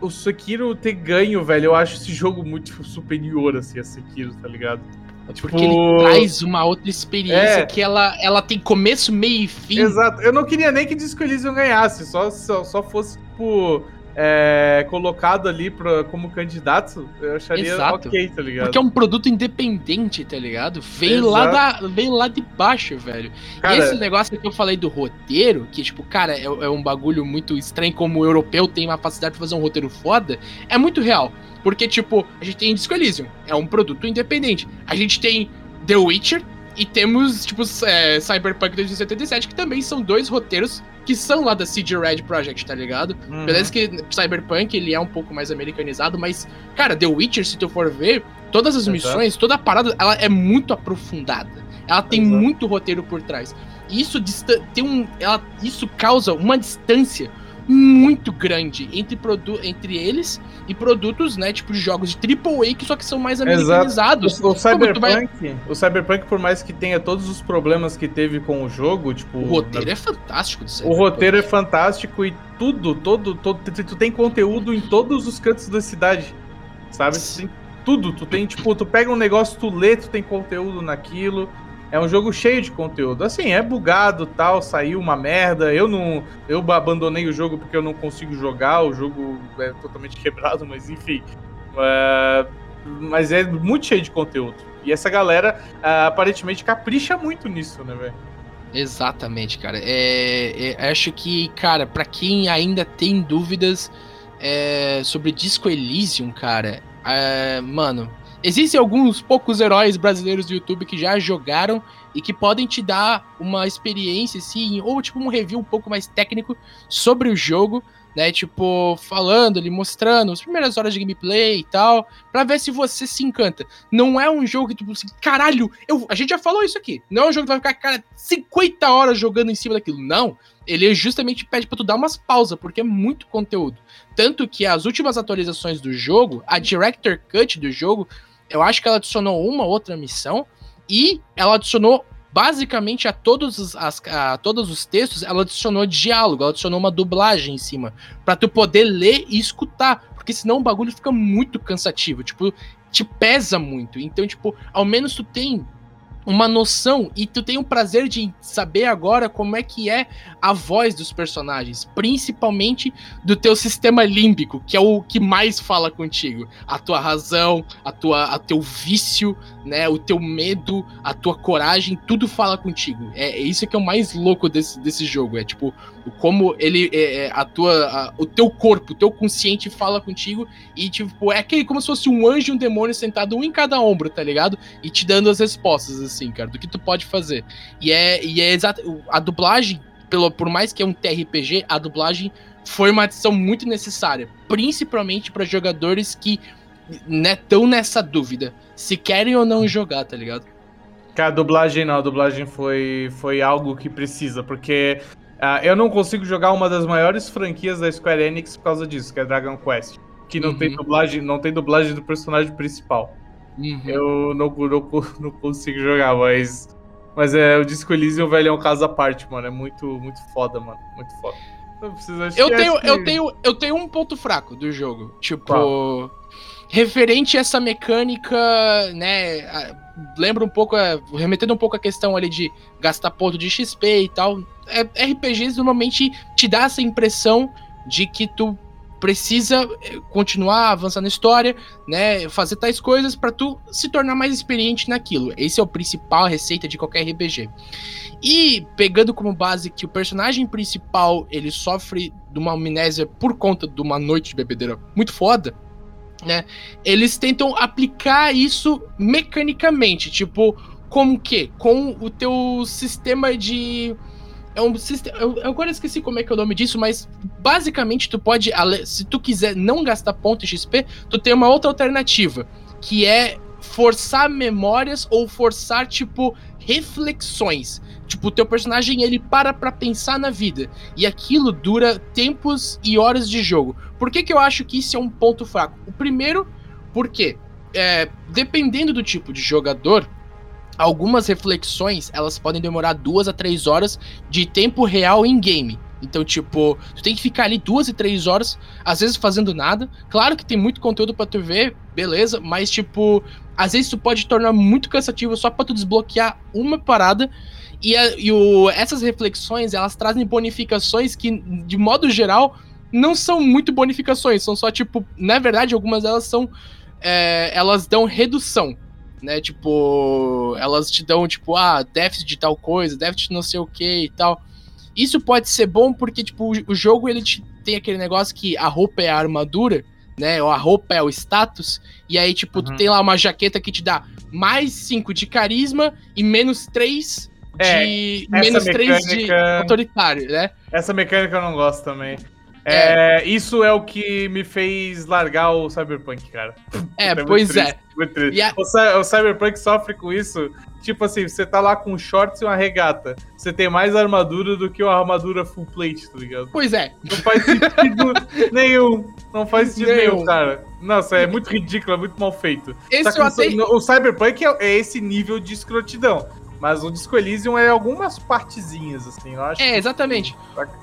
A: o Sekiro ter ganho, velho, eu acho esse jogo muito superior, assim, a Sekiro, tá ligado?
B: Tipo... Porque ele traz uma outra experiência é. que ela, ela tem começo, meio e fim.
A: Exato. Eu não queria nem que Disco Elysium ganhasse, só, só, só fosse, tipo, é, colocado ali pra, como candidato, eu acharia Exato. ok, tá ligado?
B: Porque é um produto independente, tá ligado? Veio lá, da, veio lá de baixo, velho. Cara, esse negócio que eu falei do roteiro, que, tipo, cara, é, é um bagulho muito estranho como o europeu tem uma facilidade de fazer um roteiro foda, é muito real. Porque, tipo, a gente tem Disco Elysium, é um produto independente. A gente tem The Witcher, e temos, tipo, é, Cyberpunk 2077, que também são dois roteiros que são lá da CD Red Project, tá ligado? Uhum. Beleza que Cyberpunk, ele é um pouco mais americanizado, mas, cara, The Witcher, se tu for ver, todas as missões, toda a parada, ela é muito aprofundada. Ela tem Exato. muito roteiro por trás. isso, tem um, ela, isso causa uma distância muito grande entre, entre eles e produtos, né, tipo de jogos de AAA que só que são mais americanizados.
A: O, o Cyberpunk, vai... o Cyberpunk, por mais que tenha todos os problemas que teve com o jogo, tipo...
B: O roteiro na... é fantástico.
A: O roteiro é fantástico e tudo, todo, todo, tu, tem conteúdo em todos os cantos da cidade, sabe? Tem tudo, tu tem, tipo, tu pega um negócio, tu lê, tu tem conteúdo naquilo. É um jogo cheio de conteúdo. Assim, é bugado tal, saiu uma merda. Eu não. Eu abandonei o jogo porque eu não consigo jogar. O jogo é totalmente quebrado, mas enfim. Uh, mas é muito cheio de conteúdo. E essa galera uh, aparentemente capricha muito nisso, né, velho?
B: Exatamente, cara. É, é, acho que, cara, para quem ainda tem dúvidas é, sobre Disco Elysium, cara, é, mano, Existem alguns poucos heróis brasileiros do YouTube que já jogaram e que podem te dar uma experiência, assim, ou tipo um review um pouco mais técnico sobre o jogo, né? Tipo, falando ali, mostrando as primeiras horas de gameplay e tal, para ver se você se encanta. Não é um jogo que, tipo assim, caralho, eu, a gente já falou isso aqui. Não é um jogo que vai ficar, cara, 50 horas jogando em cima daquilo. Não. Ele justamente pede pra tu dar umas pausas, porque é muito conteúdo. Tanto que as últimas atualizações do jogo, a Director Cut do jogo, eu acho que ela adicionou uma outra missão e ela adicionou basicamente a todos os, as, a todos os textos, ela adicionou diálogo, ela adicionou uma dublagem em cima, para tu poder ler e escutar, porque senão o bagulho fica muito cansativo, tipo, te pesa muito. Então, tipo, ao menos tu tem uma noção e tu tem o prazer de saber agora como é que é a voz dos personagens, principalmente do teu sistema límbico, que é o que mais fala contigo, a tua razão, a tua a teu vício, né, o teu medo, a tua coragem, tudo fala contigo. É, é isso que é o mais louco desse, desse jogo, é tipo como ele é, é, a tua a, o teu corpo, o teu consciente fala contigo e tipo é aquele como se fosse um anjo e um demônio sentado um em cada ombro, tá ligado? E te dando as respostas assim, cara, do que tu pode fazer. E é e é exato a dublagem pelo por mais que é um TRPG, a dublagem foi uma adição muito necessária, principalmente para jogadores que né, nessa dúvida se querem ou não jogar, tá ligado?
A: Cara, a dublagem não, a dublagem foi, foi algo que precisa, porque Uh, eu não consigo jogar uma das maiores franquias da Square Enix por causa disso, que é Dragon Quest. Que não uhum. tem dublagem, não tem dublagem do personagem principal. Uhum. Eu não, não, não, consigo jogar, mas. Mas é, o Disco Elysium, velho, é um caso à parte, mano. É muito, muito foda, mano. Muito foda.
B: Eu, tenho, que... eu, tenho, eu tenho um ponto fraco do jogo. Tipo. Referente a essa mecânica, né? Lembra um pouco, remetendo um pouco a questão ali de gastar ponto de XP e tal. É, RPGs normalmente te dá essa impressão de que tu precisa eh, continuar avançando na história, né, fazer tais coisas para tu se tornar mais experiente naquilo. Esse é o principal receita de qualquer RPG. E pegando como base que o personagem principal, ele sofre de uma amnésia por conta de uma noite de bebedeira muito foda, né? Eles tentam aplicar isso mecanicamente, tipo, como que? Com o teu sistema de é um sistema. Eu, agora esqueci como é que é o nome disso, mas basicamente tu pode, se tu quiser não gastar ponto XP, tu tem uma outra alternativa, que é forçar memórias ou forçar tipo reflexões. Tipo, o teu personagem ele para pra pensar na vida. E aquilo dura tempos e horas de jogo. Por que, que eu acho que isso é um ponto fraco? O primeiro, porque é, dependendo do tipo de jogador, algumas reflexões elas podem demorar duas a três horas de tempo real em game. Então, tipo, tu tem que ficar ali duas e três horas, às vezes fazendo nada. Claro que tem muito conteúdo para tu ver, beleza, mas, tipo, às vezes tu pode tornar muito cansativo só pra tu desbloquear uma parada. E, a, e o, essas reflexões, elas trazem bonificações que, de modo geral, não são muito bonificações, são só, tipo, na verdade, algumas delas são. É, elas dão redução né? Tipo, elas te dão, tipo, ah, déficit de tal coisa, déficit de não sei o que e tal. Isso pode ser bom porque, tipo, o jogo ele te, tem aquele negócio que a roupa é a armadura, né? Ou a roupa é o status. E aí, tipo, uhum. tu tem lá uma jaqueta que te dá mais 5 de carisma e menos 3 é, de. É, menos mecânica... 3 de autoritário, né?
A: Essa mecânica eu não gosto também. É, é, isso é o que me fez largar o Cyberpunk, cara.
B: É, é pois é.
A: Triste, a... o, o, Cyberpunk sofre com isso. Tipo assim, você tá lá com shorts e uma regata. Você tem mais armadura do que uma armadura full plate, tá ligado?
B: Pois é.
A: Não faz sentido nenhum. Não faz sentido nenhum, nenhum cara. Nossa, é muito ridículo, é muito mal feito.
B: Esse até...
A: O Cyberpunk é, é esse nível de escrotidão. Mas o Disco Elysium é algumas partezinhas, assim, eu acho.
B: É, exatamente.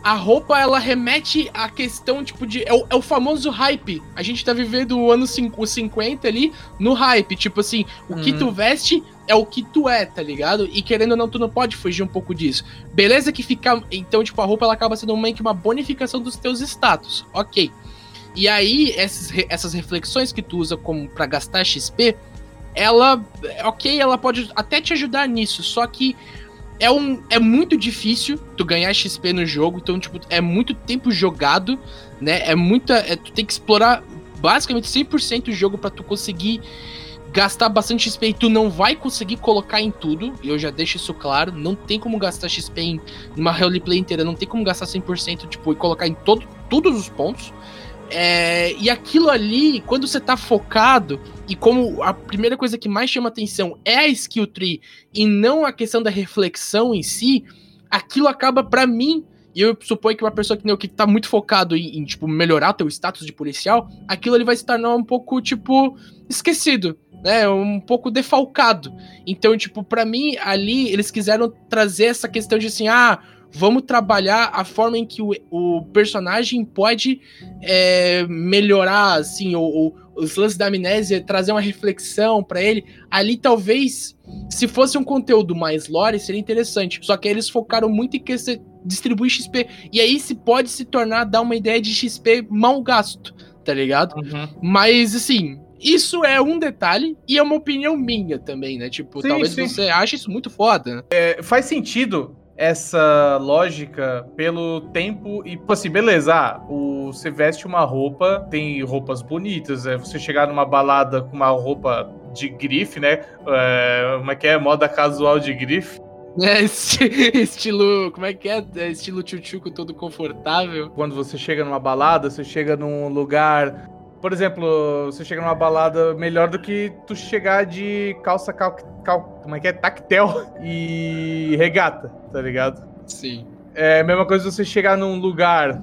B: A roupa, ela remete à questão, tipo, de. É o, é o famoso hype. A gente tá vivendo o ano 50 ali no hype. Tipo assim, o que tu uhum. veste é o que tu é, tá ligado? E querendo ou não, tu não pode fugir um pouco disso. Beleza que fica. Então, tipo, a roupa ela acaba sendo meio que uma bonificação dos teus status. Ok. E aí, essas, essas reflexões que tu usa como para gastar XP ela, ok, ela pode até te ajudar nisso, só que é, um, é muito difícil tu ganhar XP no jogo, então, tipo, é muito tempo jogado, né? É muita. É, tu tem que explorar basicamente 100% o jogo para tu conseguir gastar bastante XP e tu não vai conseguir colocar em tudo, e eu já deixo isso claro, não tem como gastar XP em uma roleplay inteira, não tem como gastar 100%, tipo, e colocar em todo, todos os pontos. É, e aquilo ali, quando você tá focado, e como a primeira coisa que mais chama atenção é a skill tree e não a questão da reflexão em si, aquilo acaba para mim e eu suponho que uma pessoa que, que tá muito focado em, em, tipo, melhorar teu status de policial, aquilo ele vai se tornar um pouco, tipo, esquecido, né? Um pouco defalcado. Então, tipo, para mim, ali, eles quiseram trazer essa questão de assim, ah, vamos trabalhar a forma em que o, o personagem pode é, melhorar, assim, ou, os lances da amnésia, trazer uma reflexão para ele. Ali, talvez, se fosse um conteúdo mais lore, seria interessante. Só que eles focaram muito em que você distribuir XP. E aí se pode se tornar, dar uma ideia de XP mal gasto, tá ligado? Uhum. Mas, assim, isso é um detalhe e é uma opinião minha também, né? Tipo, sim, talvez sim. você ache isso muito foda. Né?
A: É, faz sentido essa lógica pelo tempo e, tipo assim, beleza, ah, o, você veste uma roupa, tem roupas bonitas, é, você chegar numa balada com uma roupa de grife, né, é, como é que é, moda casual de grife,
B: é, estilo. Como é que é? é estilo tchutchuco todo confortável.
A: Quando você chega numa balada, você chega num lugar por exemplo, você chega numa balada melhor do que tu chegar de calça cal, cal, como é que é? Tactel e regata, tá ligado?
B: Sim.
A: É a mesma coisa você chegar num lugar,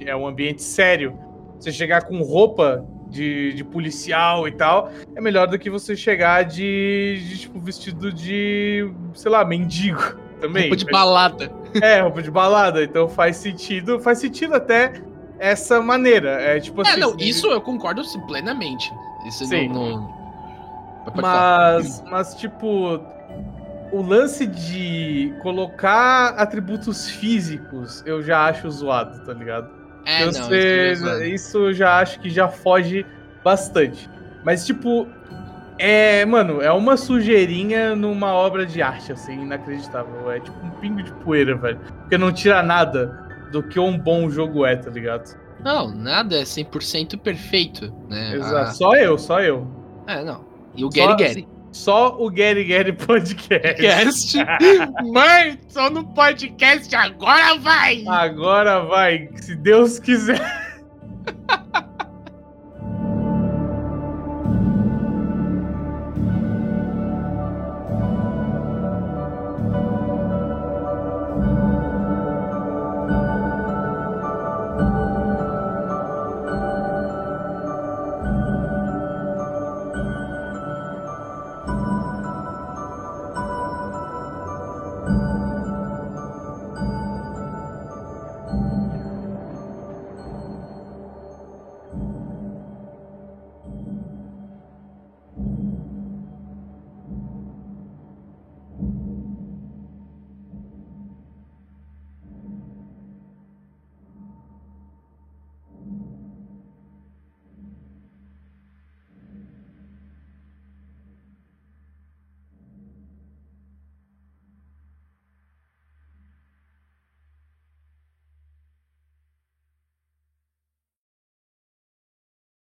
A: é um ambiente sério, você chegar com roupa de, de policial e tal, é melhor do que você chegar de, de tipo, vestido de, sei lá, mendigo também.
B: Roupa de balada.
A: É, roupa de balada. Então faz sentido, faz sentido até essa maneira. É tipo é,
B: assim. Não, isso eu concordo plenamente. Isso
A: Sim. não. não... Mas, mas, tipo, o lance de colocar atributos físicos eu já acho zoado, tá ligado?
B: É, eu
A: não, sei, isso, é isso eu já acho que já foge bastante. Mas, tipo, é, mano, é uma sujeirinha numa obra de arte, assim, inacreditável. É tipo um pingo de poeira, velho. Porque não tira nada do que um bom jogo é, tá ligado?
B: Não, nada é 100% perfeito, né?
A: Exato. Ah, só eu, só eu.
B: É, não. E o Gary Gary.
A: Só o Gary Gary Podcast.
B: Mãe, só no podcast agora vai!
A: Agora vai, se Deus quiser.